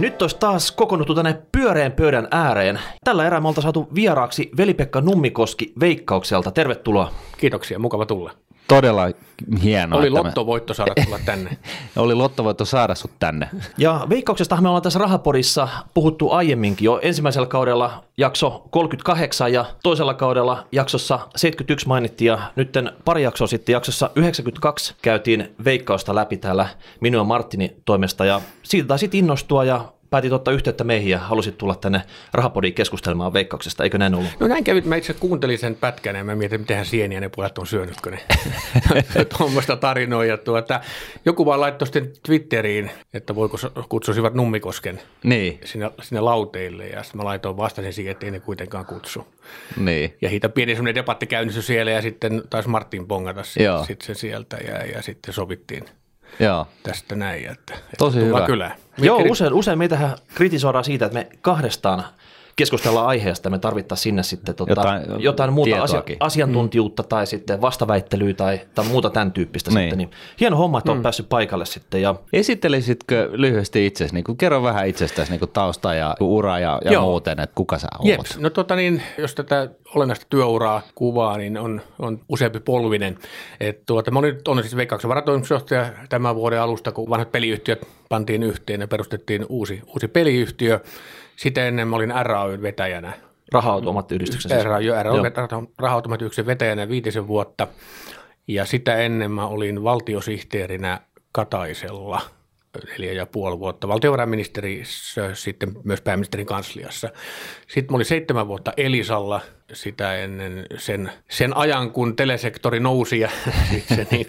niin, nyt olisi taas kokoonnuttu tänne pyöreän pöydän ääreen. Tällä erää me saatu vieraaksi Veli-Pekka Nummikoski Veikkaukselta. Tervetuloa. Kiitoksia, mukava tulla. Todella hienoa. Oli lottovoitto saada tulla tänne. Oli lottovoitto saada sut tänne. Ja Veikkauksesta me ollaan tässä Rahapodissa puhuttu aiemminkin jo ensimmäisellä kaudella jakso 38 ja toisella kaudella jaksossa 71 mainittiin ja nytten pari jaksoa sitten jaksossa 92 käytiin Veikkausta läpi täällä minun ja Martinin toimesta ja siitä taisit innostua ja päätit ottaa yhteyttä meihin ja halusit tulla tänne Rahapodiin keskustelemaan Veikkauksesta, eikö näin ollut? No näin kävi, mä itse kuuntelin sen pätkän ja mä mietin, miten sieniä ne pojat on syönytkö ne. Tuommoista tarinoa. Ja tuota, joku vaan laittoi sitten Twitteriin, että voiko kutsuisivat Nummikosken Niin, sinne, sinne lauteille. Ja sitten mä laitoin vastasin siihen, että ei ne kuitenkaan kutsu. niin. Ja siitä pieni semmoinen debatti käynnistyi siellä ja sitten taisi Martin pongata sit, sit se sieltä ja, ja sitten sovittiin Joo. tästä näin. Että, että Tosi hyvä. Kylään. Joo, usein, usein meitähän kritisoidaan siitä, että me kahdestaan keskustellaan aiheesta, me tarvittaisiin sinne sitten tota, jotain, Jotain muuta asia, asiantuntijuutta mm. tai sitten vastaväittelyä tai, tai muuta tämän tyyppistä Niin. sitten. Niin hieno homma, että mm. olet päässyt paikalle sitten. Ja Esittelisitkö lyhyesti itsesi, niin kuin, kerro vähän itsestäsi niin kuin tausta ja ura ja, ja Joo. muuten, että kuka sä oot? Jeps. No tota niin, jos tätä olennaista työuraa kuvaa, niin on, on useampi polvinen. Et tuota, mä olin nyt on siis Veikkauksen varatoimitusjohtaja tämän vuoden alusta, kun vanhat peliyhtiöt pantiin yhteen ja perustettiin uusi, uusi peliyhtiö. Sitä ennen mä olin RAYn vetäjänä. raha-automaattiyhdistyksen siis. RAY, raha-automaattiyhdistyksen vetäjänä viitisen vuotta. Ja sitä ennen mä olin valtiosihteerinä Kataisella neljä ja puoli vuotta valtiovarainministeriössä, sitten myös pääministerin kansliassa. Sitten mä olin seitsemän vuotta Elisalla, sitä ennen sen, sen ajan, kun telesektori nousi ja se niin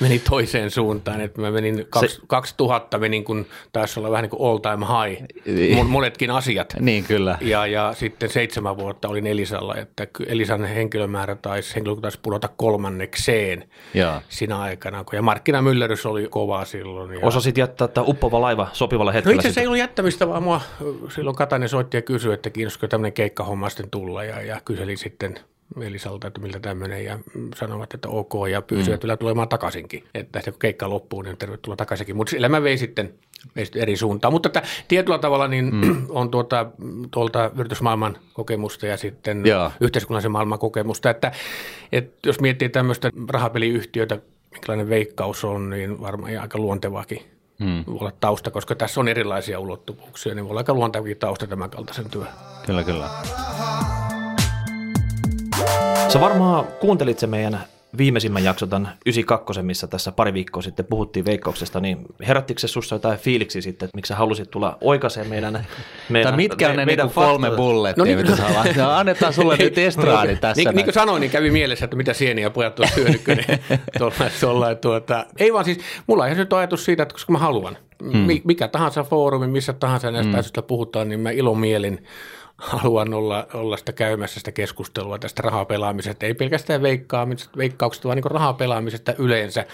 meni toiseen suuntaan. Että mä menin, kaksi, 2000 menin, kun taisi olla vähän niin kuin all time high, mon- monetkin asiat. Niin kyllä. Ja, ja sitten seitsemän vuotta olin Elisalla, että Elisan henkilömäärä taisi, henkilökunta taisi pudota kolmannekseen Joo. sinä aikana, kun ja markkinamyllerys oli kova silloin. Ja... Osasit jättää tämä uppova laiva sopivalla No hetkellä. itse asiassa ei ollut jättämistä, vaan mua silloin Katainen soitti ja kysyi, että kiinnosiko tämmöinen keikkahomma sitten tulla ja, ja kyseli sitten Elisalta, että miltä tämmöinen ja sanovat, että ok ja pyysi, että mm. tulemaan takaisinkin. Että sitten kun keikka loppuu, niin tervetuloa takaisinkin. Mutta sillä mä vein sitten, eri suuntaan. Mutta että tietyllä tavalla niin mm. on tuota, tuolta yritysmaailman kokemusta ja sitten Joo. yhteiskunnallisen maailman kokemusta. Että, että jos miettii tämmöistä rahapeliyhtiötä, minkälainen veikkaus on, niin varmaan aika luontevaakin Hmm. voi olla tausta, koska tässä on erilaisia ulottuvuuksia, niin voi olla aika luontevia tausta tämän kaltaisen työn. Kyllä, kyllä. Sä varmaan kuuntelit se meidän viimeisimmän jakson, tämän 92, missä tässä pari viikkoa sitten puhuttiin veikkauksesta, niin herättikö se sussa jotain fiiliksi sitten, että miksi sä halusit tulla oikaiseen meidän, meidän Tai mitkä on ne meidän niinku kolme bullettia, No niin. mitä saa no, Annetaan sulle nyt estraadi tässä. Niin, niin kuin sanoin, niin kävi mielessä, että mitä sieniä pojat syönyt, kun ne tuolla, tuota, ei vaan siis, mulla on ihan nyt ajatus siitä, että koska mä haluan, hmm. mikä tahansa foorumi, missä tahansa näistä hmm. asioista puhutaan, niin mä ilomielin haluan olla, olla sitä käymässä sitä keskustelua tästä rahapelaamisesta, ei pelkästään veikkaamisesta, veikkauksesta, vaan niin rahapelaamisesta yleensä,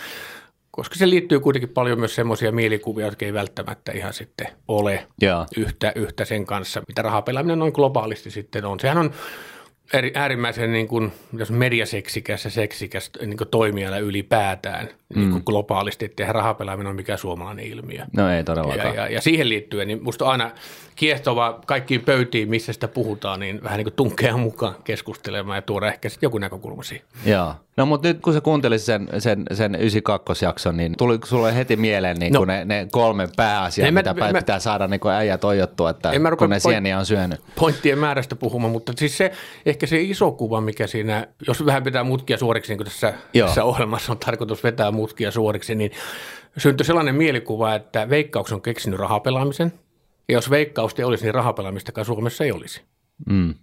koska se liittyy kuitenkin paljon myös semmoisia mielikuvia, jotka ei välttämättä ihan sitten ole Joo. yhtä, yhtä sen kanssa, mitä rahapelaaminen noin globaalisti sitten on. Sehän on äärimmäisen niin kuin, jos mediaseksikäs ja seksikäs niin kuin toimiala ylipäätään niin kuin globaalisti, että rahapelaaminen ole mikään suomalainen ilmiö. No ei Ja, todellakaan. ja, ja siihen liittyen, niin musta on aina kiehtova kaikkiin pöytiin, missä sitä puhutaan, niin vähän niin kuin tunkea mukaan keskustelemaan ja tuoda ehkä sitten joku näkökulma siihen. Joo. No mutta nyt kun sä kuuntelit sen, sen, sen 92-jakson, niin tuli sulle heti mieleen niin No. ne, ne kolme pääasiaa, mä- mitä mä- mä, pitää saada niin äijät toijottua, että En mä kun ne point- sieniä on syönyt. pointtien määrästä puhumaan, mutta siis se, ehkä se iso kuva, mikä siinä, jos vähän pitää mutkia suoriksi, niin kuin tässä, Joo. tässä ohjelmassa on tarkoitus vetää mutkia suoriksi, niin syntyi sellainen mielikuva, että Veikkaus on keksinyt rahapelaamisen, ja jos Veikkausta ei olisi, niin rahapelaamistakaan Suomessa ei olisi. Mm.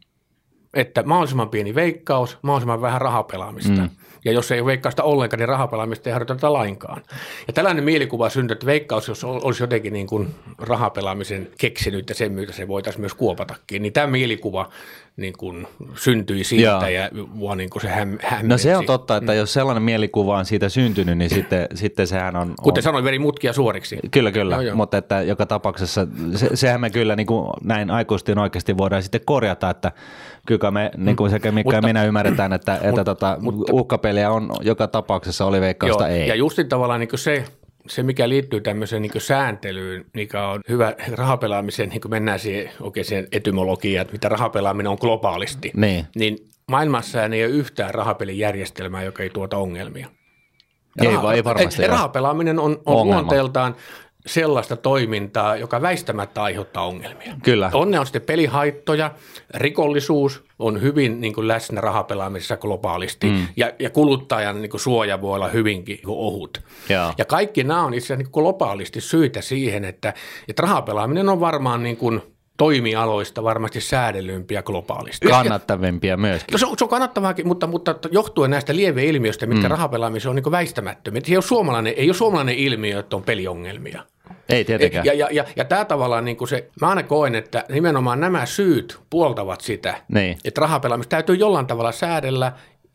Että mahdollisimman pieni veikkaus, mahdollisimman vähän rahapelaamista. Mm. Ja jos ei veikkausta ollenkaan, niin rahapelaamista ei harjoiteta lainkaan. Ja tällainen mielikuva syntyi, että veikkaus, jos ol- olisi jotenkin niin kuin rahapelaamisen keksinyt ja sen myötä se voitaisiin myös kuopatakin, niin tämä mielikuva niin kuin syntyi siitä Joo. ja mua niin kuin se häm, hämmensi. No se on totta, että jos sellainen mielikuva on siitä syntynyt, niin sitten, sitten sehän on... Kuten on sanoin, veri mutkia suoriksi. Kyllä, kyllä, Joo, joo. mutta että joka tapauksessa se, sehän me kyllä niin kuin näin aikuisten oikeasti voidaan sitten korjata, että kyllä me niin kuin sekä Mikka ja Mutta- minä ymmärretään, että, että tota, uhkapeliä on joka tapauksessa oli veikkausta Joo, ei. Ja justin tavallaan niin kuin se, se, mikä liittyy tämmöiseen niin sääntelyyn, mikä on hyvä rahapelaamiseen, niin kuin mennään siihen oikein siihen etymologiaan, että mitä rahapelaaminen on globaalisti, Niin. niin maailmassa ei ole yhtään rahapelijärjestelmää, joka ei tuota ongelmia. Ei va- ei varmasti et- ole. Rahapelaaminen on, on Ongelma. luonteeltaan sellaista toimintaa, joka väistämättä aiheuttaa ongelmia. Kyllä. Onne on sitten pelihaittoja, rikollisuus on hyvin niin kuin läsnä rahapelaamisessa globaalisti mm. ja, ja kuluttajan niin kuin suoja voi olla hyvinkin niin kuin ohut. Joo. Ja kaikki nämä on itse asiassa niin kuin globaalisti syitä siihen, että, että rahapelaaminen on varmaan niin kuin toimialoista varmasti säädellympiä globaalisti. Kannattavimpia myöskin. No se on, se on kannattavaakin, mutta, mutta johtuen näistä lieveilmiöistä, mitkä mm. rahapelaamisessa on niin väistämättömiä. Ei ole, suomalainen, ei ole suomalainen ilmiö, että on peliongelmia. Ei tietenkään. Ja, ja, ja, ja tämä tavallaan niin kuin se, mä aina koen, että nimenomaan nämä syyt puoltavat sitä, Niin. että rahapelaamista täytyy jollain tavalla säädellä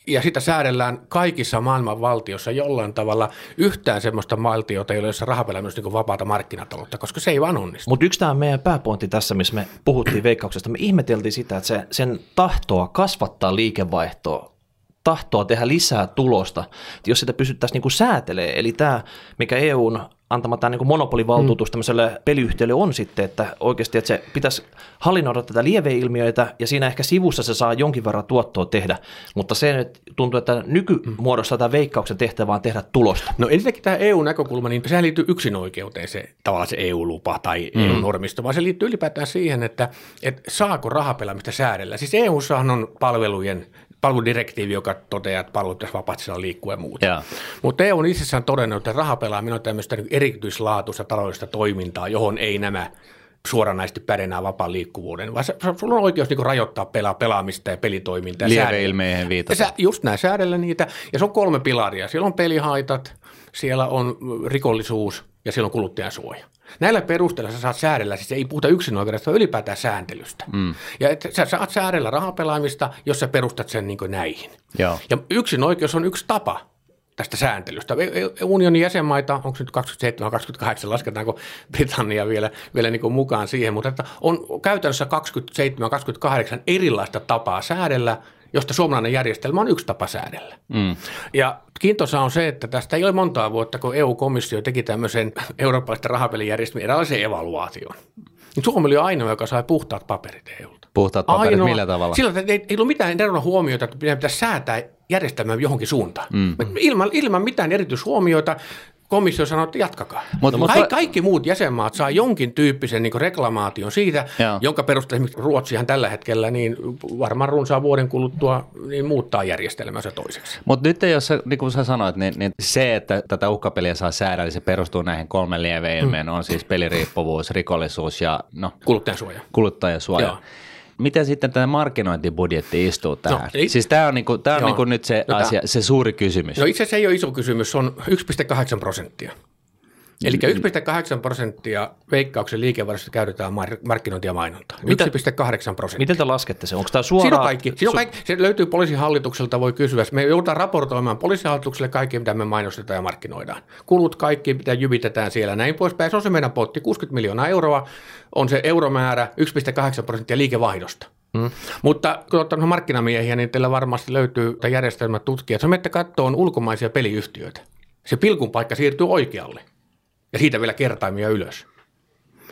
ja sitä säädellään kaikissa maailman valtioissa jollain tavalla yhtään semmoista valtiota, jolla jossa rahapelaamista niin vapaata markkinataloutta, koska se ei vaan onnistu. Mutta yksi tämä meidän pääpointti tässä, missä me puhuttiin veikkauksesta, me ihmeteltiin sitä, että se, sen tahtoa kasvattaa liikevaihtoa, tahtoa tehdä lisää tulosta, että jos sitä pystyttäisiin niinku säätelee, eli tämä, mikä EUn antama tämä niinku monopolivaltuutus tämmöiselle peliyhtiölle on sitten, että oikeasti että se pitäisi hallinnoida tätä lieveilmiöitä ja siinä ehkä sivussa se saa jonkin verran tuottoa tehdä, mutta se nyt tuntuu, että nykymuodossa tämä veikkauksen tehtävä on tehdä tulosta. No ensinnäkin tämä EU-näkökulma, niin sehän liittyy yksinoikeuteen se tavallaan se EU-lupa tai mm. EU-normisto, vaan se liittyy ylipäätään siihen, että, että saako rahapelaamista säädellä. Siis EU-ssahan on palvelujen palveludirektiivi, joka toteaa, että palvelut pitäisi vapaasti liikkua ja muuta. Joo. Mutta EU on itsessään todennut, että rahapelaaminen on tämmöistä niin erityislaatuista taloudellista toimintaa, johon ei nämä suoranaisesti pädenää vapaan liikkuvuuden, vaan sulla on oikeus niin rajoittaa pela, pelaamista ja pelitoimintaa. Lieveilmeihin viitata. Sä, just näin, säädellä niitä. Ja se on kolme pilaria. Siellä on pelihaitat, siellä on rikollisuus ja siellä on kuluttajansuoja. Näillä perusteella sä saat säädellä, siis ei puhuta yksinoikeudesta, vaan ylipäätään sääntelystä. Mm. Ja et, sä saat säädellä rahapelaamista, jos sä perustat sen niin näihin. Joo. Ja yksinoikeus on yksi tapa tästä sääntelystä. E- e- Unionin jäsenmaita, onko nyt 27 28, lasketaanko Britannia vielä, vielä niin mukaan siihen, mutta että on käytännössä 27-28 erilaista tapaa säädellä, josta suomalainen järjestelmä on yksi tapa säädellä. Mm. Ja kiintoisa on se, että tästä ei ole montaa vuotta, kun EU-komissio teki tämmöisen eurooppalaisten rahapelijärjestelmän eräänlaisen evaluaation. Niin Suomi oli ainoa, joka sai puhtaat paperit EUlta. Puhtaat paperit, millä tavalla? Sillä että ei, ei ollut mitään eroa huomioita, että pitäisi säätää järjestelmää johonkin suuntaan. Mm. Ilman, ilman mitään erityishuomioita komissio sanoi, että jatkakaa. Mut- Mut, mut- Ka- kaikki muut jäsenmaat saa jonkin tyyppisen niin reklamaation siitä, Joo. jonka perusteella esimerkiksi Ruotsihan tällä hetkellä niin varmaan runsaan vuoden kuluttua niin muuttaa järjestelmänsä toiseksi. Mutta nyt jos sä, niin kuin sä sanoit, niin, niin se, että tätä uhkapeliä saa säädellä, niin se perustuu näihin kolmen lieveilmeen, mm. on siis peliriippuvuus, rikollisuus ja no, Kuluttajansuoja. kuluttajasuoja. Joo. Miten sitten tämä markkinointibudjetti istuu tähän? No, ei- siis tämä on, niinku, tää on Joo. niinku nyt se No asia, se suuri kysymys. No itse asiassa ei ole iso kysymys, se on 1,8 prosenttia. Eli 1,8 prosenttia veikkauksen liikevaihdosta käytetään mar- markkinointia ja mainontaa. 1,8 prosenttia. Miten te laskette se? Onko tämä suoraan? Siinä on kaikki. Siinä on kaikki. Se löytyy poliisihallitukselta, voi kysyä. Me joudutaan raportoimaan poliisihallitukselle kaikki, mitä me mainostetaan ja markkinoidaan. Kulut kaikki, mitä jyvitetään siellä, näin poispäin. Se on se meidän potti. 60 miljoonaa euroa on se euromäärä, 1,8 prosenttia liikevaihdosta. Hmm. Mutta kun olette markkinamiehiä, niin teillä varmasti löytyy tämä järjestelmä tutkia. Se menette katsomaan ulkomaisia peliyhtiöitä. Se pilkun paikka siirtyy oikealle ja siitä vielä kertaimia ylös.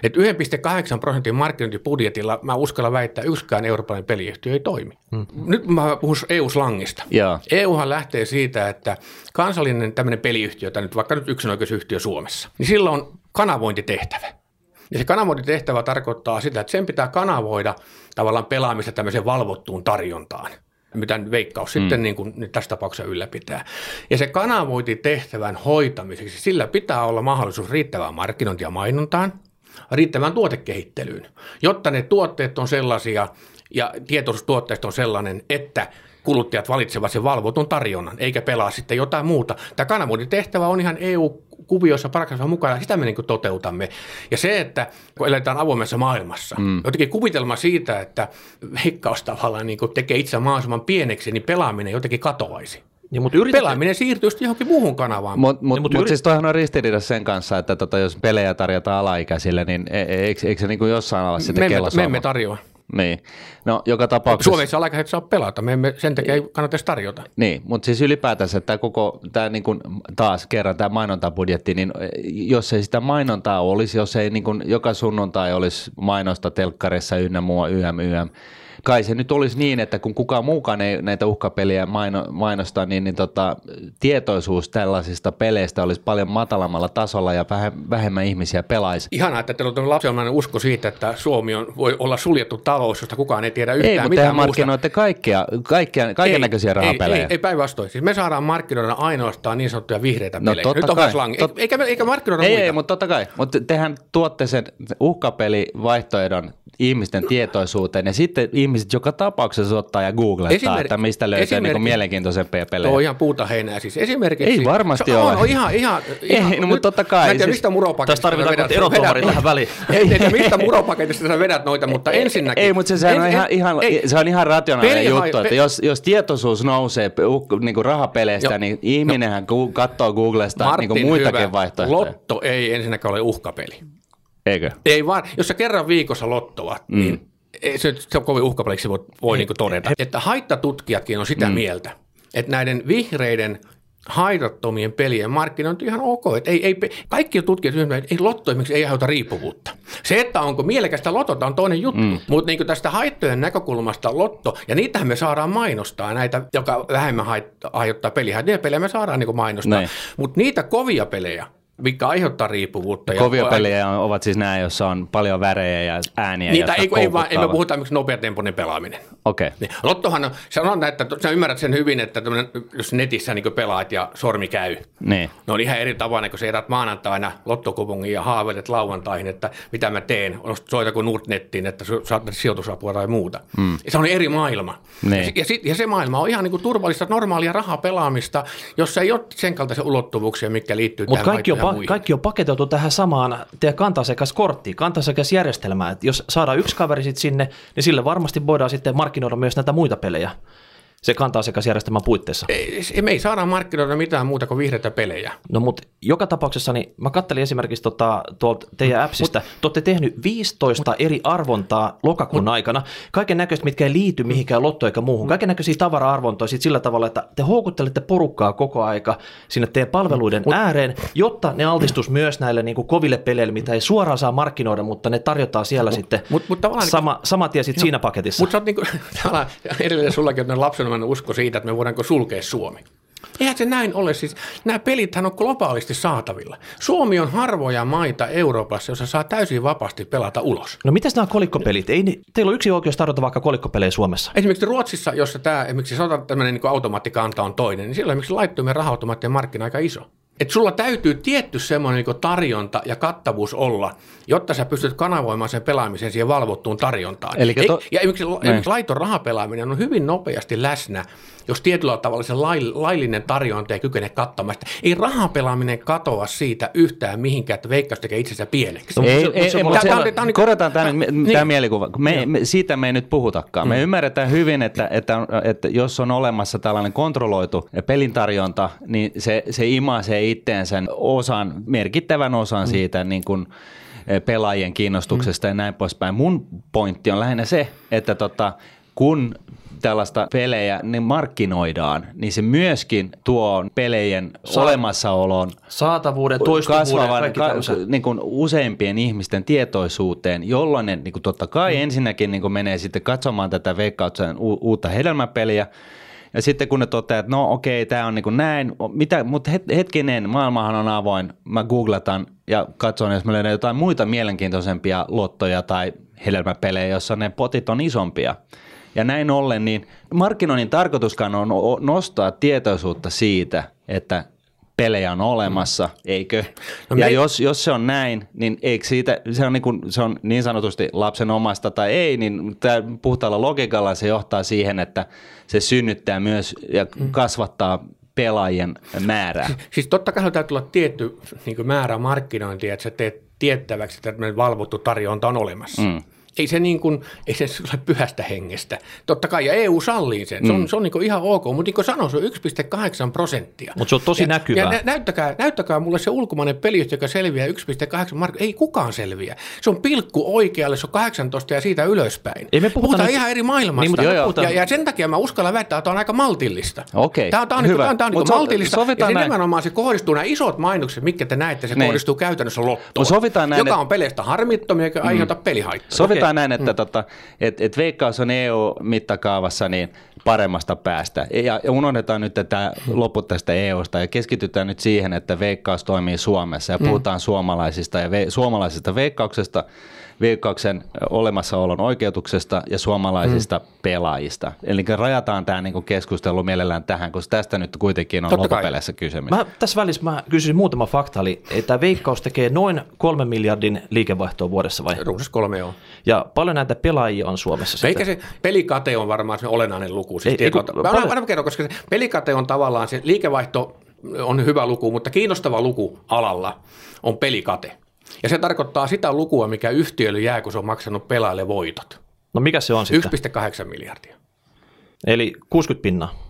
Et 1,8 prosentin markkinointibudjetilla mä uskallan väittää, yksikään eurooppalainen peliyhtiö ei toimi. Hmm. Nyt mä puhun EU-slangista. Joo. EUhan lähtee siitä, että kansallinen tämmöinen peliyhtiö, tai nyt vaikka nyt yksinoikeusyhtiö Suomessa, niin sillä on kanavointitehtävä. Ja se kanavointitehtävä tarkoittaa sitä, että sen pitää kanavoida tavallaan pelaamista tämmöiseen valvottuun tarjontaan mitä veikkaus mm. sitten niin kuin nyt tässä tapauksessa ylläpitää. Ja se kanavointitehtävän hoitamiseksi, sillä pitää olla mahdollisuus riittävään markkinointi- ja mainontaan, riittävään tuotekehittelyyn, jotta ne tuotteet on sellaisia ja tietoisuus tuotteista on sellainen, että kuluttajat valitsevat sen valvotun tarjonnan, eikä pelaa sitten jotain muuta. Tämä kanavointitehtävä on ihan EU-kuvioissa paragrafissa mukana, sitä me niin kuin toteutamme. Ja se, että kun eletään avoimessa maailmassa, mm. jotenkin kuvitelma siitä, että veikkaus tavallaan niin kuin tekee itse mahdollisimman pieneksi, niin pelaaminen jotenkin katoaisi. Niin, mutta yritätte, Pelaaminen siirtyy sitten johonkin muuhun kanavaan. Mutta mut, Niin, mut, mut yrit- siis toihan on ristiriidassa sen kanssa, että tota, jos pelejä tarjotaan alaikäisille, niin e- e- eikö, eikö se niinku jossain ala sitten me, kello me emme tarjoa. Niin. No, joka tapauksessa... Suomessa alkaa et saa pelata, me emme, sen takia ei kannata tarjota. Niin, mutta siis ylipäätänsä tämä koko, tämä niin kuin taas kerran tämä mainontabudjetti, niin jos ei sitä mainontaa olisi, jos ei niin kuin joka sunnuntai olisi mainosta telkkarissa ynnä muu, YM, YM, kai se nyt olisi niin, että kun kukaan muukaan ei näitä uhkapeliä maino, mainosta, niin, niin tota, tietoisuus tällaisista peleistä olisi paljon matalammalla tasolla ja vähemmän ihmisiä pelaisi. Ihanaa, että teillä on lapsellinen usko siitä, että Suomi on, voi olla suljettu talous, josta kukaan ei tiedä yhtään ei, mutta mitään markkinoitte kaikkia, kaikkia, kaiken näköisiä rahapelejä. Ei, ei, ei päinvastoin. Siis me saadaan markkinoida ainoastaan niin sanottuja vihreitä no, pelejä. Totta Nyt on kai, slangi. Tot... Eikä, eikä markkinoida ei, muita. Ei, mutta totta kai. Mutta tehän tuotte sen uhkapelivaihtoehdon ihmisten tietoisuuteen ja sitten ihmiset joka tapauksessa ottaa ja googlettaa, Esimerk- että mistä löytyy niin mielenkiintoisempia pelejä. Tuo on ihan puuta heinää siis. Esimerkiksi, ei varmasti se ole. On, on ihan, ihan, ihan, ei, no, mutta totta kai. Mä en tiedä, siis, mistä muropaketista Tässä tarvitaan erotuomari tähän väliin. Ei tiedä, mistä muropaketista sä vedät noita, mutta ensinnäkin. Ei, mutta se, sehän on, ihan, ihan, ei, se on ihan rationaalinen juttu, että jos, jos tietoisuus nousee niin kuin rahapeleistä, jo. niin ihminenhän no. katsoo Googlesta Martin, niin kuin muitakin hyvä. vaihtoehtoja. Lotto ei ensinnäkään ole uhkapeli. Eikö? Ei vaan, jos sä kerran viikossa lottoa, mm. niin se, se on kovin uhkapeliksi, voi, voi niin todeta. Että haittatutkijatkin on sitä mm. mieltä, että näiden vihreiden haitattomien pelien markkinointi on ihan ok. Että ei, ei, kaikki tutkijat että ei lotto esimerkiksi ei aiheuta riippuvuutta. Se, että onko mielekästä lotota on toinen juttu, mm. mutta niin tästä haittojen näkökulmasta lotto, ja niitähän me saadaan mainostaa, näitä, joka vähemmän aiheuttaa peliä. Niitä pelejä me saadaan niin mainostaa, mutta niitä kovia pelejä, mikä aiheuttaa riippuvuutta. Kovia pelejä on, ovat siis nämä, joissa on paljon värejä ja ääniä. Niitä ei, ei, vaan, ei me puhuta esimerkiksi nopeatempoinen pelaaminen. Okei. Okay. Niin. Lottohan on, sanon, että sä ymmärrät sen hyvin, että jos netissä niin pelaat ja sormi käy, niin. ne on ihan eri tavalla, kun sä erät maanantaina lottokupungin ja haaveilet lauantaihin, että mitä mä teen, soita kuin Nordnettiin, että saat sijoitusapua tai muuta. Mm. Se on eri maailma. Niin. Ja, ja, sit, ja, se maailma on ihan niin turvallista, normaalia rahapelaamista, jossa ei ole sen kaltaisia ulottuvuuksia, mikä liittyy Mut tähän kaikki on, pa- kaikki on paketoitu tähän samaan teidän kantasekaskorttiin, kantasekasjärjestelmään. Että jos saadaan yksi kaveri sit sinne, niin sille varmasti voidaan sitten markkinoida myös näitä muita pelejä se kantaa asiakasjärjestelmän puitteissa. Ei, me ei saada markkinoida mitään muuta kuin vihreitä pelejä. No mutta joka tapauksessa, niin mä kattelin esimerkiksi tota, tuolta teidän appsista, mut, te olette tehnyt 15 mut, eri arvontaa lokakuun mut, aikana, kaiken näköistä, mitkä ei liity mihinkään lottoon eikä muuhun, kaiken näköisiä tavara-arvontoja sit sillä tavalla, että te houkuttelette porukkaa koko aika sinne teidän palveluiden mut, ääreen, jotta ne altistus myös näille niin kuin koville peleille, mitä ei suoraan saa markkinoida, mutta ne tarjotaan siellä mut, sitten mut, mut sama, sama tie sitten siinä paketissa. Mutta sä oot niin kuin, edelleen sullakin on lapsen sellainen usko siitä, että me voidaanko sulkea Suomi. Eihän se näin ole. Siis, nämä pelithän on globaalisti saatavilla. Suomi on harvoja maita Euroopassa, jossa saa täysin vapaasti pelata ulos. No mitäs nämä kolikkopelit? Ei, teillä on yksi oikeus tarjota vaikka kolikkopelejä Suomessa. Esimerkiksi Ruotsissa, jossa tämä esimerkiksi sanotaan, tämmöinen niin automaattikanta on toinen, niin silloin esimerkiksi laittomien raha-automaattien markkina aika iso. Et sulla täytyy tietty semmoinen niin tarjonta ja kattavuus olla, jotta sä pystyt kanavoimaan sen pelaamisen siihen valvottuun tarjontaan. Eli to... ja esimerkiksi, esimerkiksi laiton rahapelaaminen on hyvin nopeasti läsnä jos tietyllä tavalla se laillinen tarjonta ei kykene kattamaan sitä. Ei rahapelaaminen katoa siitä yhtään mihinkään, että veikkaus tekee itsensä pieneksi. Ei, ei, ei, mutta korjataan tämä, niin. tämä mielikuva. Me, me, siitä me ei nyt puhutakaan. Me mm. ymmärretään hyvin, että, että, että jos on olemassa tällainen kontrolloitu pelintarjonta, niin se, se imaisee itteensä osan, merkittävän osan mm. siitä niin kuin, eh, pelaajien kiinnostuksesta mm. ja näin poispäin. Mun pointti on lähinnä se, että tota, kun tällaista pelejä niin markkinoidaan, niin se myöskin tuo pelejen Sa- olemassaolon saatavuuden, toistuvuuden, kaikki ka- niin kuin useimpien ihmisten tietoisuuteen, jolloin ne niin kuin totta kai mm. ensinnäkin niin kuin menee sitten katsomaan tätä veikkauksen u- uutta hedelmäpeliä, ja sitten kun ne toteaa, että no okei, tämä on niin kuin näin, mitä, mutta hetkinen, maailmahan on avoin, mä googletan ja katson, jos mä löydän jotain muita mielenkiintoisempia lottoja tai hedelmäpelejä, jossa ne potit on isompia. Ja näin ollen, niin markkinoinnin tarkoituskaan on nostaa tietoisuutta siitä, että pelejä on olemassa, eikö? No ja me... jos, jos se on näin, niin eikö siitä, se on, niin, kuin, se on niin sanotusti lapsen omasta tai ei, niin puhtaalla logiikalla se johtaa siihen, että se synnyttää myös ja mm. kasvattaa pelaajien määrää. Siis totta kai täytyy olla tietty niin määrä markkinointia, että sä teet tiettäväksi, että valvottu tarjonta on olemassa. Mm. Ei se, niin kuin, ei se ole pyhästä hengestä. Totta kai, ja EU sallii sen. Se on, mm. se on niin ihan ok, mutta niin kuin sanoin, se on 1,8 prosenttia. Mutta se on tosi ja, näkyvää. Ja näyttäkää, näyttäkää mulle se ulkomainen peli, joka selviää 1,8 markkaa. Ei kukaan selviä. Se on pilkku oikealle, se on 18 ja siitä ylöspäin. Ei me puhuta puhutaan nyt... ihan eri maailmasta. Niin, mutta joo, joo. Ja, ja, sen takia mä uskallan väittää, että tämä on aika maltillista. Okei, Tämä, tämä on, hyvä. Niin, tämä on, Mut niin so- maltillista. Ja se näin. nimenomaan se kohdistuu, nämä isot mainokset, mitkä te näette, se Niin. kohdistuu käytännössä lottoon. Sovitaan näin, joka on peleistä harmittomia, eikä aiheuta pelihaittoja. Sovitaan okay. näin, että mm. tota, et, et Veikkaus on EU-mittakaavassa niin paremmasta päästä. Ja, unohdetaan nyt tätä loput tästä EUsta ja keskitytään nyt siihen, että Veikkaus toimii Suomessa ja puhutaan suomalaisista ja ve, suomalaisesta veikkauksesta, veikkauksen olemassaolon oikeutuksesta ja suomalaisista mm. pelaajista. Eli rajataan tämä niinku keskustelu mielellään tähän, koska tästä nyt kuitenkin on Totta kai. loppupeleissä kysymys. Mä, tässä välissä mä kysyisin muutama fakta, eli että Veikkaus tekee noin kolme miljardin liikevaihtoa vuodessa vai? Runsas kolme joo. Ja paljon näitä pelaajia on Suomessa Eikä sitten? se pelikate on varmaan se olennainen luku. Siis Ei- ei, ei, kun- mä paljon- kertoa, koska se pelikate on tavallaan se liikevaihto on hyvä luku, mutta kiinnostava luku alalla on pelikate. Ja se tarkoittaa sitä lukua, mikä yhtiölle jää, kun se on maksanut pelaajille voitot. No mikä se on sitten? 1,8 miljardia. Eli 60 pinnaa.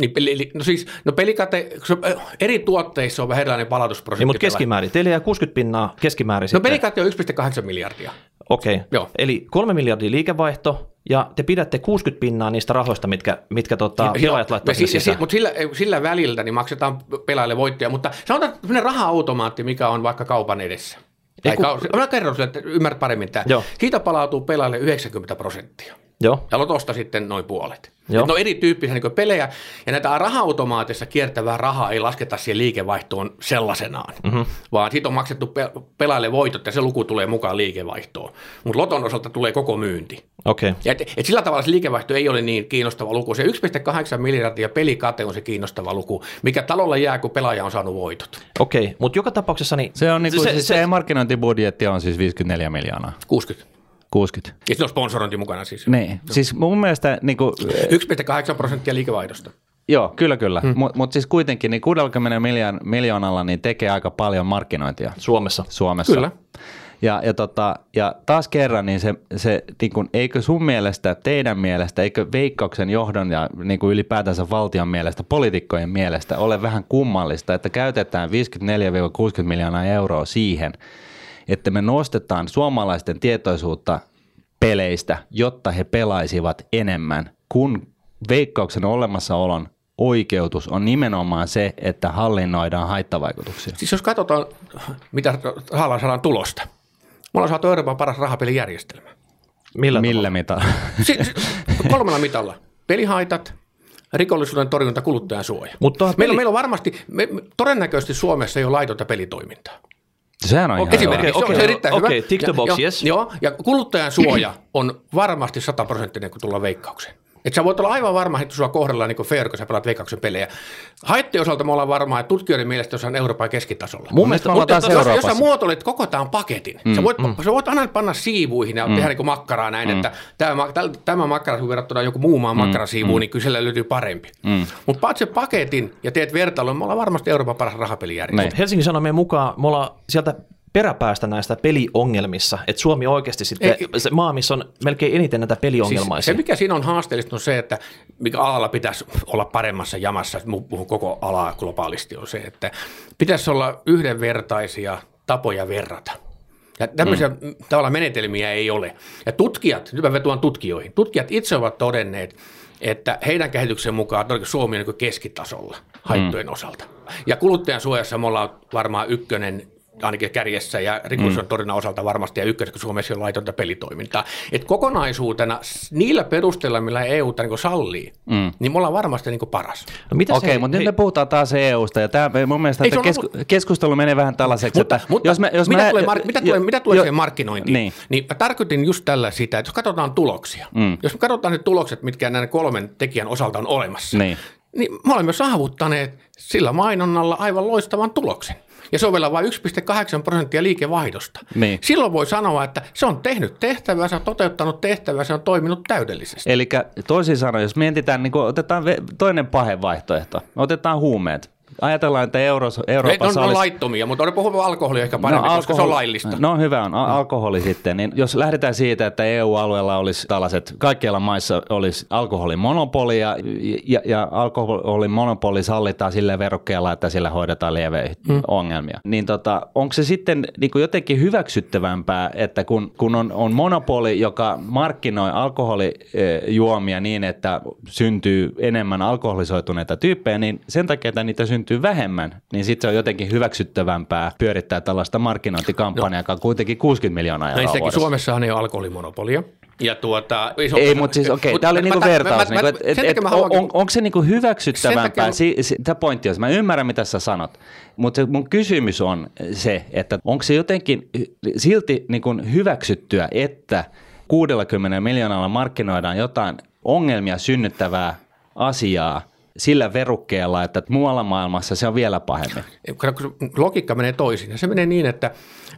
Niin, eli- no siis, no pelikate, äh, eri tuotteissa on vähän erilainen palautusprosentti. Niin, mutta keskimäärin. Teillä jää 60 pinnaa keskimäärin No sitten. pelikate on 1,8 miljardia. Okei. Joo. Eli kolme miljardia liikevaihto ja te pidätte 60 pinnaa niistä rahoista, mitkä, mitkä tota, pelaajat laittaa Ja si- ja si- sisään. Mutta sillä, sillä väliltä niin maksetaan pelaajille voittoja, mutta sanotaan sellainen raha-automaatti, mikä on vaikka kaupan edessä. Ei, kun- kau- mä kerron sinulle, että ymmärrät paremmin tämä. Joo. Siitä palautuu pelaajille 90 prosenttia. Joo. Ja lotosta sitten noin puolet. Joo. Et ne on erityyppisiä niin pelejä, ja näitä raha-automaatissa kiertävää rahaa ei lasketa siihen liikevaihtoon sellaisenaan, mm-hmm. vaan siitä on maksettu pe- pelaajille voitot, ja se luku tulee mukaan liikevaihtoon. Mutta loton osalta tulee koko myynti. Okei. Okay. Ja et, et sillä tavalla se liikevaihto ei ole niin kiinnostava luku. Se 1,8 miljardia pelikate on se kiinnostava luku, mikä talolla jää, kun pelaaja on saanut voitot. Okei, mutta joka tapauksessa niin... Se on niinku, se, se, siis se, se, markkinointibudjetti on siis 54 miljoonaa. 60. 60. Ja siinä on sponsorointi mukana siis. Niin, siis mun mielestä niinku, 1,8 prosenttia liikevaihdosta. Joo, kyllä kyllä. Hmm. Mutta mut siis kuitenkin niin 60 miljoon, miljoonalla niin tekee aika paljon markkinointia Suomessa. Suomessa. Kyllä. Ja, ja, tota, ja taas kerran, niin se, se niin kun, eikö sun mielestä, teidän mielestä, eikö veikkauksen johdon ja niin kuin ylipäätänsä valtion mielestä, poliitikkojen mielestä ole vähän kummallista, että käytetään 54-60 miljoonaa euroa siihen, että me nostetaan suomalaisten tietoisuutta peleistä, jotta he pelaisivat enemmän, kun veikkauksen olemassaolon oikeutus on nimenomaan se, että hallinnoidaan haittavaikutuksia. Siis jos katsotaan, mitä rahalla saadaan tulosta. Me ollaan saatu Euroopan paras rahapelijärjestelmä. Millä, Millä mitalla? Si- si- kolmella mitalla. Pelihaitat, rikollisuuden torjunta, kuluttajan suoja. Mutta Meillä, peli- on, meillä on varmasti, me, me, todennäköisesti Suomessa ei ole laitonta pelitoimintaa. Sehän on ihan Esimerkiksi Okei, se on okei, se erittäin okei, hyvä. tick the Ja- box, joo, yes. Joo, ja kuluttajan suoja on varmasti sataprosenttinen, kun tullaan veikkaukseen. Että sä voit olla aivan varma, että sua kohdellaan niin fair, kun sä pelaat veikkauksen pelejä. Haitteen osalta me ollaan varmaa, että tutkijoiden mielestä se on Euroopan keskitasolla. Mun mielestä me ollaan jos, jos sä muotoilet koko tämän paketin, mm, sä, voit, mm. sä voit aina panna siivuihin ja mm. tehdä niin makkaraa näin, mm. että tämä, tämä makkara kun verrattuna joku muu maan makkarasiivuun, mm. niin kyllä siellä löytyy parempi. Mm. Mutta paat sen paketin ja teet vertailun, me ollaan varmasti Euroopan paras rahapelijärjestelmä. Näin. Helsingin Sanomien mukaan me ollaan sieltä peräpäästä näistä peliongelmissa, että Suomi oikeasti sitten Ei- se maa, missä on melkein eniten näitä Siis peliongelmaisia. se, mikä siinä on haasteellista, on se, että mikä alalla pitäisi olla paremmassa jamassa, että puhun koko alaa globaalisti, on se, että pitäisi olla yhdenvertaisia tapoja verrata. Ja tämmöisiä mm. tavallaan menetelmiä ei ole. Ja tutkijat, nyt mä tutkijoihin, tutkijat itse ovat todenneet, että heidän kehityksen mukaan Suomi on niin keskitasolla haittojen mm. osalta. Ja kuluttajan suojassa me ollaan varmaan ykkönen ainakin kärjessä ja rikollisuuden torjunnan osalta varmasti ja ykkönen, kun Suomessa on laitonta pelitoimintaa. Et kokonaisuutena niillä perusteilla, millä EU niin sallii, mm. niin me ollaan varmasti niin paras. No mitäs Okei, hei- mutta nyt me puhutaan taas EUsta ja tämä, mun mielestä Ei, että se kesku, keskustelu menee vähän tällaiseksi, Mutta, että mutta jos me, jos mitä, mä, tulee, mark- mitä tulee, mitä tulee siihen markkinointiin, Niin. niin. niin mä tarkoitin just tällä sitä, että jos katsotaan tuloksia, mm. jos me katsotaan ne tulokset, mitkä näiden kolmen tekijän osalta on olemassa, Niin. Niin me olemme saavuttaneet sillä mainonnalla aivan loistavan tuloksen. Ja se on vielä vain 1,8 prosenttia liikevaihdosta. Niin. Silloin voi sanoa, että se on tehnyt tehtävää, se on toteuttanut tehtävää, se on toiminut täydellisesti. Eli toisin sanoen, jos mietitään, niin otetaan toinen pahe vaihtoehto, otetaan huumeet. Ajatellaan, että Euros, Ne Euroopassa on, on olisi... laittomia, mutta on puhua alkoholia ehkä paremmin, no, koska se on laillista. No hyvä on, Al- alkoholi sitten. Niin jos lähdetään siitä, että EU-alueella olisi tällaiset, kaikkialla maissa olisi alkoholin monopoli ja, ja, ja alkoholin monopoli sallitaan sillä verukkeella, että sillä hoidetaan lieviä mm. ongelmia. Niin tota, onko se sitten niin kuin jotenkin hyväksyttävämpää, että kun, kun on, on monopoli, joka markkinoi alkoholijuomia niin, että syntyy enemmän alkoholisoituneita tyyppejä, niin sen takia, että niitä syntyy vähemmän, niin sitten se on jotenkin hyväksyttävämpää pyörittää tällaista markkinointikampanjaa, joka on kuitenkin 60 miljoonaa No euroa ensinnäkin vuodessa. Suomessahan ei ole alkoholimonopolia. Ja tuota, iso, Ei, mutta siis okei, okay, tämä oli niinku mä- mä- vertaus. mä- Niinku, et, et, on, haluankin- on, onko se niinku hyväksyttävämpää? Si, si, tämä pointti on, mä ymmärrän mitä sä sanot, mutta mun kysymys on se, että onko se jotenkin silti niinku hyväksyttyä, että 60 miljoonalla markkinoidaan jotain ongelmia synnyttävää asiaa sillä verukkeella, että muualla maailmassa se on vielä pahemmin. Logiikka menee toisin. Ja se menee niin, että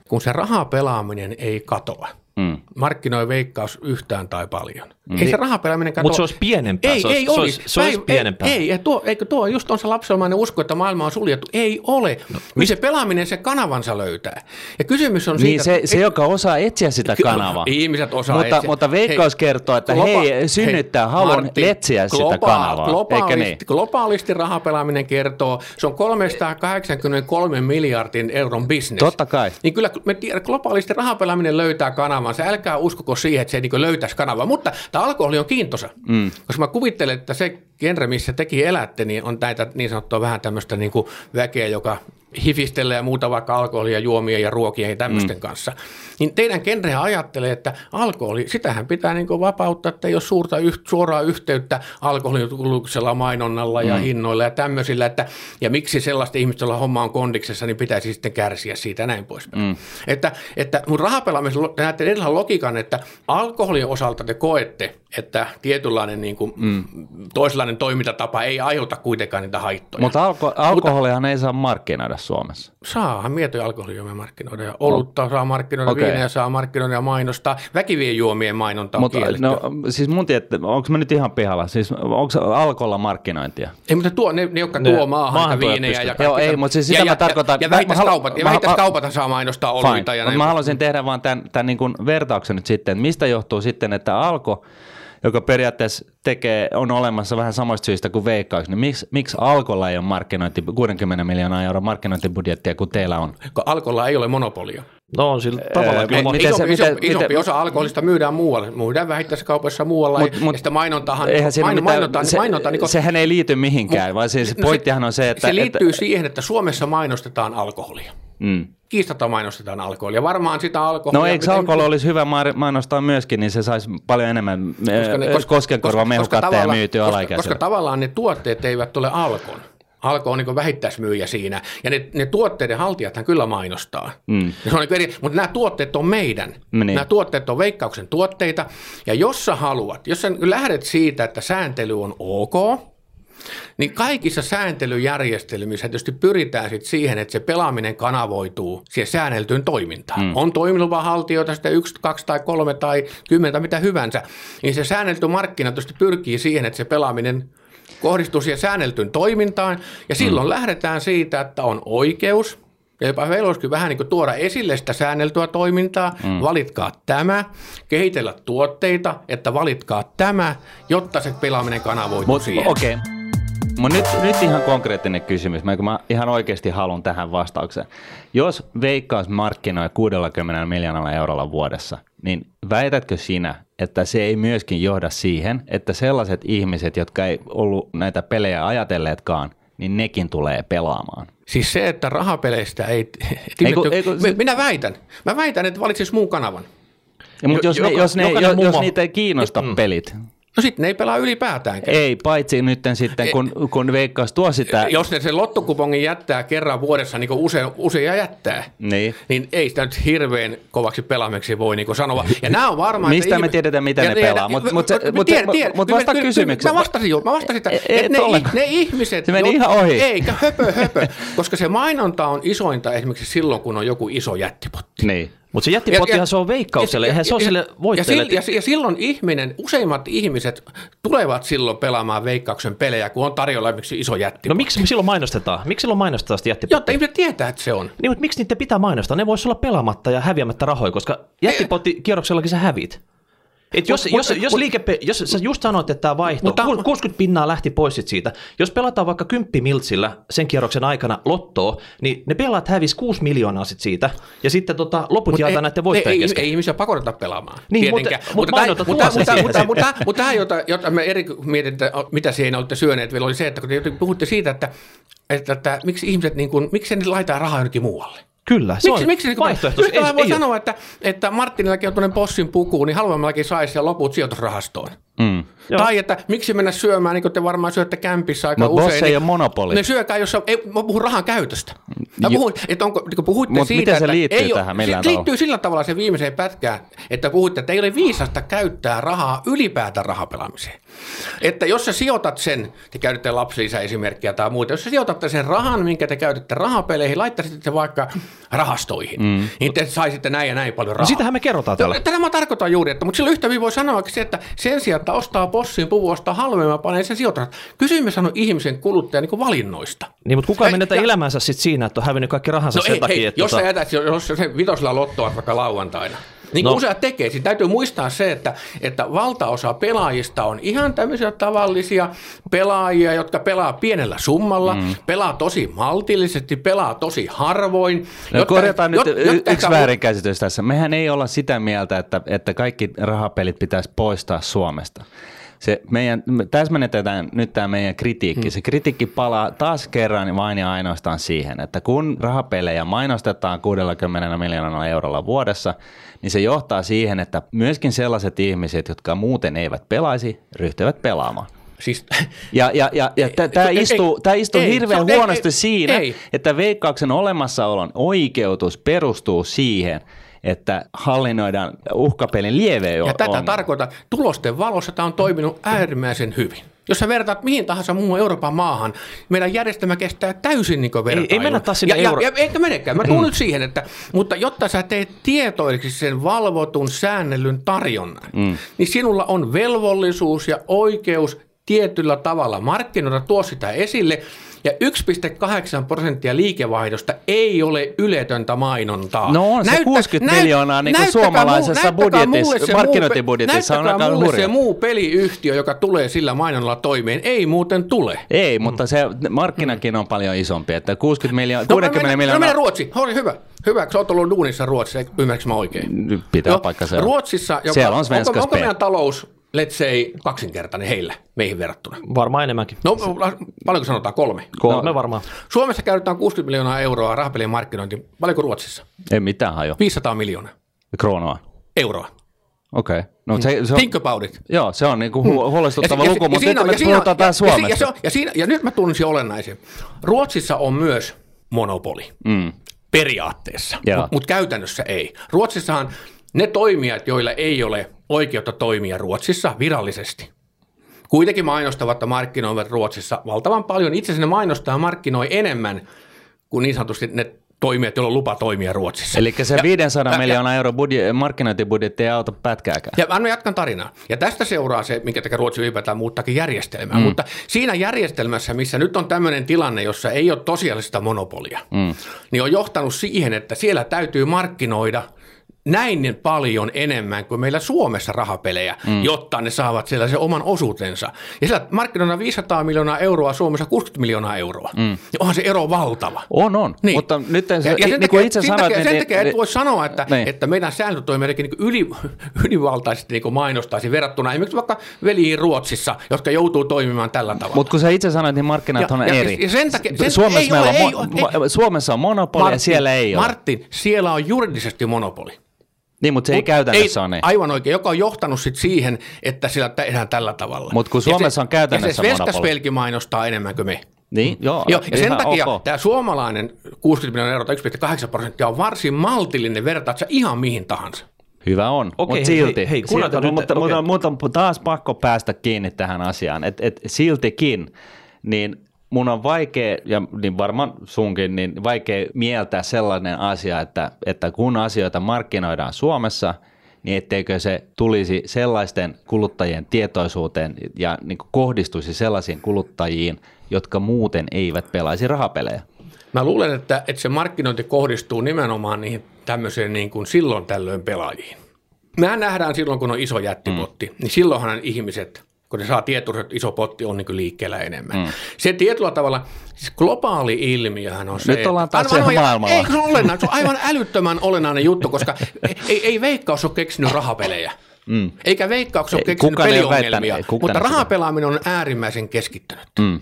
kun se rahapelaaminen ei katoa, Mm. markkinoi veikkaus yhtään tai paljon. Mm. Ei se rahapelaaminen katoa. Mutta se olisi pienempää. Ei, se olisi, ei se olisi. olisi, se olisi Päin- pienempää. Ei, ei tuo, eikö tuo just on se lapsenomainen usko, että maailma on suljettu. Ei ole. No, Niin se pelaaminen, se kanavansa löytää. Ja kysymys on Niin siitä, se, että- se, joka osaa etsiä sitä kanavaa. Ihmiset osaa mutta, etsiä. mutta Veikkaus Hei, kertoo, että globa- hei, synnyttää halun Martin, letsiä sitä globa- kanavaa, globaalisti, niin? Globaalisti rahapelaaminen kertoo, se on 383 miljardin euron bisnes. Totta kai. Niin kyllä me tiedämme, globaalisti rahapelaaminen löytää kanavansa. Älkää uskoko siihen, että se niin löytäisi kanavaa. Mutta tämä alkoholi on kiintosa. Mm. Koska mä kuvittelen, että se genre, missä tekin elätte, niin on näitä niin sanottua vähän tämmöistä niin kuin väkeä, joka hifistelee ja muuta vaikka alkoholia, juomia ja ruokia ja tämmöisten mm. kanssa. Niin teidän genreä ajattelee, että alkoholi, sitähän pitää niin vapauttaa, että ei ole suurta, yht, suoraa yhteyttä alkoholinkulutuksella, mainonnalla ja mm. hinnoilla ja tämmöisillä, että ja miksi sellaista ihmistä, jolla homma on kondiksessa, niin pitäisi sitten kärsiä siitä ja näin pois. Mm. Että, että mun rahapelaamisessa te näette erilaisen logiikan, että alkoholin osalta te koette, että tietynlainen niin kuin, mm. toisenlainen toimintatapa ei aiheuta kuitenkaan niitä haittoja. Mutta alko, alkoholihan ei saa markkinoida Suomessa. Saahan mietoja alkoholijuomia markkinoida ja olutta saa markkinoida, okay. viinejä saa markkinoida ja mainostaa. Väkivien juomien mainonta on Mutta kielletty. no, siis mun tietää, onko mä nyt ihan pihalla? Siis onko alkolla markkinointia? Ei, mutta tuo, ne, ne jotka Ne tuo maahan, maahan viinejä ja. Joo, ei, mutta siis sitä ja, mä ja, tarkoitan- Ja, mä- ja vähittäiskaupat, mä- ja vähittäiskaupat saa mainostaa oluita Fine. ja näin. mä haluaisin tehdä vaan tämän, tämän niin kuin vertauksen nyt sitten, että mistä johtuu sitten, että Alko, joka periaatteessa tekee, on olemassa vähän samoista syistä kuin Veikkaus, niin miksi, miksi Alkolla ei ole markkinointi, 60 miljoonaa euroa markkinointibudjettia kuin teillä on? Alkolla ei ole monopolia. No on sillä tavalla Ää, kyllä. miten Miten se- isompi, miten- isompi, isompi miten- osa alkoholista myydään muualle. Myydään vähittäiskaupoissa muualla Mut- ja, mut- ja sitä mainontahan, Eihän siinä maino, mitään, mainontaa, se, mainontaa, niin kuin- sehän ei liity mihinkään, vaan siis no pointtihan on se, että... Se liittyy että, siihen, että Suomessa mainostetaan alkoholia. mm. Kiistatta mainostetaan alkoholia. Varmaan sitä alkoholia... No eikö miten- alkoholi olisi hyvä ma- mainostaa myöskin, niin se saisi paljon enemmän koska, ne- koska, koskenkorva mehukatteja tavallaan- myytyä koska, alaikäiselle. koska tavallaan ne tuotteet eivät ole Alkon. Alko on niin vähittäismyyjä siinä. Ja ne, ne tuotteiden haltijathan kyllä mainostaa. Mm. Se on niin eri, mutta nämä tuotteet on meidän. Niin. Nämä tuotteet on veikkauksen tuotteita. Ja jos sä haluat, jos sä lähdet siitä, että sääntely on ok, niin kaikissa sääntelyjärjestelmissä tietysti pyritään sit siihen, että se pelaaminen kanavoituu siihen säänneltyyn toimintaan. Mm. On toimilupahaltijoita sitten yksi, kaksi tai kolme tai kymmenen tai mitä hyvänsä, niin se säännelty markkina tietysti pyrkii siihen, että se pelaaminen kohdistuu siihen säänneltyyn toimintaan, ja silloin mm. lähdetään siitä, että on oikeus, ja jopa olisikin vähän niin kuin tuoda esille sitä säänneltyä toimintaa, mm. valitkaa tämä, kehitellä tuotteita, että valitkaa tämä, jotta se pelaaminen kanavoituu Mut, siihen. Okei. Okay. Mutta nyt, nyt ihan konkreettinen kysymys, mä, kun mä ihan oikeasti haluan tähän vastaukseen. Jos Veikkaus markkinoi 60 miljoonalla eurolla vuodessa, niin väitätkö sinä, että se ei myöskin johda siihen, että sellaiset ihmiset, jotka ei ollut näitä pelejä ajatelleetkaan, niin nekin tulee pelaamaan? Siis se, että rahapeleistä ei... Eiku- eiku- Mi- Minä väitän. Mä väitän, että valitsis muun kanavan. Ja, mutta Jo- jos, ne, joka- jos, ne, jos, jos niitä ei kiinnosta mm. pelit, No sitten ne ei pelaa ylipäätäänkään. ei, paitsi nyt sitten, kun, kun Veikkaus tuo sitä... Jos ne sen lottokupongin jättää kerran vuodessa, niin kuin usein, usein jättää, Niin. niin ei sitä nyt hirveän kovaksi pelaamiksi voi niin sanoa. Ja nämä on varmaan... Mistä me tiedetään, Ja- ne ja- pelaa? ja- Mut- mut mut- kyllä- kysymykseen. Mä vastasin jo, mä vastasin, että Ei- että et ne, ne ihmiset... Se meni ihan ohi. Eikä höpö höpö, koska se mainonta on isointa esimerkiksi silloin, kun on joku iso jättipotti. Niin. Mutta se jättipottihan se on veikkaukselle, eihän se ole sille voitteelle. Ja, ja, ja silloin ihminen, useimmat ihmiset tulevat silloin pelaamaan veikkauksen pelejä, kun on tarjolla esimerkiksi iso jättipotti. No miksi me silloin mainostetaan? Miksi silloin mainostetaan sitä jättipottia? Jotta ihmiset tietää, että se on. Niin, mutta miksi niitä pitää mainostaa? Ne voisi olla pelaamatta ja häviämättä rahoja, koska jättipotti kierroksellakin sä hävit. Et jos, Mut- jos, mut- jos, mut- liike, jos sä just sanoit, että tämä vaihto, Mutta- mutta, 60 pinnaa lähti pois siitä. Jos pelataan vaikka 10 miltsillä sen kierroksen aikana lottoa, niin ne pelaat hävis 6 miljoonaa sit siitä, ja sitten tota, loput jaetaan ei- näiden voittajien ei, kesken. ei, ihmisiä pakoteta pelaamaan. Niin, tietenkään. mutta- mutta mutta, mutta, mutta, sitten. mutta, mutta tämä, jota, jota me eri mietin, että mitä siihen olette syöneet vielä, oli se, että kun te puhutte siitä, että, että, että miksi ihmiset, niin kuin, miksi ne laittaa rahaa jonnekin muualle. Kyllä, se Miksi, on miksi niin vaihtoehto. Yhtä Ei- voi ei ole. sanoa, että, että Martinillakin on tuonne possin puku, niin halvemmallakin saisi ja loput sijoitusrahastoon. Mm. Joo. Tai että miksi mennä syömään, niin kuin te varmaan syötte kämpissä aika Mut usein. Boss ei niin ole monopoli. Ne syökää, jos on, ei, mä puhun rahan käytöstä. Mä puhun, että onko, niin kun puhuitte Mut siitä, miten se että liittyy ei tähän millään se liittyy sillä tavalla se viimeiseen pätkään, että puhutte, että ei ole viisasta käyttää rahaa ylipäätään rahapelaamiseen. Että jos sä sijoitat sen, te käytätte lapsilisä-esimerkkiä tai muuta, jos sä sijoitatte sen rahan, minkä te käytätte rahapeleihin, laittaisitte se vaikka rahastoihin, mm. niin te saisitte näin ja näin paljon rahaa. No sitähän me kerrotaan täällä. Tätä mä tarkoitan juuri, että, mutta silloin yhtä hyvin voi sanoa että sen sijaan, että ostaa possin puvu, ostaa halvemman, panee sen sijoitusrahat. Kysymys on ihmisen kuluttajan niin valinnoista. Niin, mutta kukaan Ja- menetä ja- elämänsä sit siinä, että on hävinnyt kaikki rahansa No sen ei, takia, hei, että jos tota, sä jätät, jos se vitosella lottoa vaikka lauantaina, niin kuin No. useat tekee, niin täytyy muistaa se, että, että valtaosa pelaajista on ihan tämmöisiä tavallisia pelaajia, jotka pelaa pienellä summalla, mm. pelaa tosi maltillisesti, pelaa tosi harvoin. No korjataan nyt jot- y- jotka yksi ehkä- väärinkäsitys tässä. Mehän ei olla sitä mieltä, että, että kaikki rahapelit pitäisi poistaa Suomesta. Se meidän, me täsmennetään nyt tämä meidän kritiikki. Se kritiikki palaa taas kerran vain ja ainoastaan siihen, että kun rahapelejä mainostetaan 60 miljoonalla eurolla vuodessa, niin se johtaa siihen, että myöskin sellaiset ihmiset, jotka muuten eivät pelaisi, ryhtyvät pelaamaan. Siis, Ja, ja, ja, ja tämä istuu, ei- tää istuu ei, hirveän ei- huonosti ei- siinä, ei. että veikkauksen olemassaolon oikeutus perustuu siihen, että hallinnoidaan uhkapelin lieveä ja tätä ongelma. tarkoitan, tulosten valossa tämä on toiminut äärimmäisen hyvin. Jos sä vertaat mihin tahansa muuhun Euroopan maahan, meidän järjestelmä kestää täysin niin vertailun. ei mennä taas sinne ja, euro- ja, ja, eikä menekään. Mä tuun mm. nyt siihen, että mutta jotta sä teet tietoiseksi sen valvotun säännellyn tarjonnan, mm. niin sinulla on velvollisuus ja oikeus tietyllä tavalla markkinoida, tuo sitä esille. Ja 1,8 prosenttia liikevaihdosta ei ole yletöntä mainontaa. No on se 60 miljoonaa niin kuin suomalaisessa muu- budjetissa- se markkinointibudjetissa on aika mulle hurja. se muu peliyhtiö, joka tulee sillä mainonnalla toimeen. Ei muuten tule. Ei, mutta se markkinakin on paljon isompi, että 60 miljoonaa, No, 60 mennään, no miljoonaa mennään Ruotsi. Oli hyvä. Hyvä, sä oot ollut duunissa Ruotsissa, ymmärrätkö mä oikein? pitää No, paikkansa. Ruotsissa, joka, Siellä on Svenska onko, onko meidän talous, let's say, kaksinkertainen heillä, meihin verrattuna? varmaan enemmänkin. No, paljonko sanotaan? Kolme. Kolme varmaan. Suomessa käytetään 60 miljoonaa euroa rahapelien markkinointiin. Paljonko Ruotsissa? Ei mitään hajo. 500 miljoonaa Kronoa. euroa. Okei. No se, se on, Think about it. joo, se on niinku hu- huolestuttava Ja- ja- luku, ja mutta siinä nyt me ja puhutaan täällä ja- ja, ja, se on- ja, siinä, ja nyt mä tunnisin olennaisen. Ruotsissa on myös monopoli. Mm. periaatteessa, mutta mut käytännössä ei. Ruotsissahan ne toimijat, joilla ei ole oikeutta toimia Ruotsissa virallisesti, kuitenkin mainostavat ja markkinoivat Ruotsissa valtavan paljon. Itse asiassa ne mainostaa ja markkinoi enemmän kuin niin sanotusti ne toimijat, joilla on lupa toimia Ruotsissa. Eli se Ja- 500 ja- miljoonaa euro budje- markkinointibudjetti ei auta pätkääkään. ja mä jatkan tarinaa. Ja tästä seuraa se, minkä takia Ruotsi ylipäätään muuttaakin järjestelmää. Mm. Mutta siinä järjestelmässä, missä nyt on tämmöinen tilanne, jossa ei ole tosiaalista monopolia, mm. niin on johtanut siihen, että siellä täytyy markkinoida näin paljon enemmän kuin meillä Suomessa rahapelejä, mm. jotta ne saavat siellä sen oman osuutensa. Ja siellä markkinoidaan 500 miljoonaa euroa, Suomessa 60 miljoonaa euroa. Mm. Ja onhan se ero valtava. On, on. Niin. Mutta nyt se, ja, ja sen niin takia, itse sen sanoit, takia, niin, sen niin- takia et niin- voi sanoa, että, niin. että meidän sääntö toimii jotenkin niin yli, ylivaltaisesti niin mainostaisi verrattuna esimerkiksi vaikka veliin Ruotsissa, jotka joutuu toimimaan tällä tavalla. Mutta kun sä itse sanoit, niin markkinat Ja- on ja- eri. ja sen takia- sen- Suomessa, ei meillä ole, on, ei mo- Suomessa on monopoli ja siellä ei ole. Martin, siellä on juridisesti monopoli. Niin, mutta se ei Mut käytännössä ole niin. Aivan oikein, joka on johtanut sit siihen, että sillä tehdään tällä tavalla. Mut kun Ja se- Suomessa on käytännössä Ja se monopoli. Mainostaa enemmän kuin me. Niin, joo. Joo, ja sen ihan takia ok. tämä suomalainen 60 miljoonaa euroa, 1,8 prosenttia on varsin maltillinen vertaat sä ihan mihin tahansa. Hyvä on, Okei, mutta hei, silti. hei, hei, silti nyt, mutta, okei. mutta, mutta taas pakko päästä kiinni tähän asiaan, että et siltikin, niin mun on vaikea, ja niin varmaan sunkin, niin vaikea mieltää sellainen asia, että, että kun asioita markkinoidaan Suomessa, niin etteikö se tulisi sellaisten kuluttajien tietoisuuteen ja niin kohdistuisi sellaisiin kuluttajiin, jotka muuten eivät pelaisi rahapelejä. Mä luulen, että, että se markkinointi kohdistuu nimenomaan niihin tämmöiseen niin kuin silloin tällöin pelaajiin. Mehän nähdään silloin, kun on iso jättipotti, mm. niin silloinhan ihmiset, kun ne saa tietoa, että iso potti on niin liikkeellä enemmän. Mm. Se tietyllä tavalla, siis globaali ilmiöhän on se, Nyt ollaan taas aivan, maailmalla. Ei, se on, olennainen, se on aivan älyttömän olennainen juttu, koska ei, ei Veikkaus ole keksinyt rahapelejä. Mm. Eikä Veikkaus ole keksinyt peliongelmia, mutta rahapelaaminen on äärimmäisen keskittynyt mm.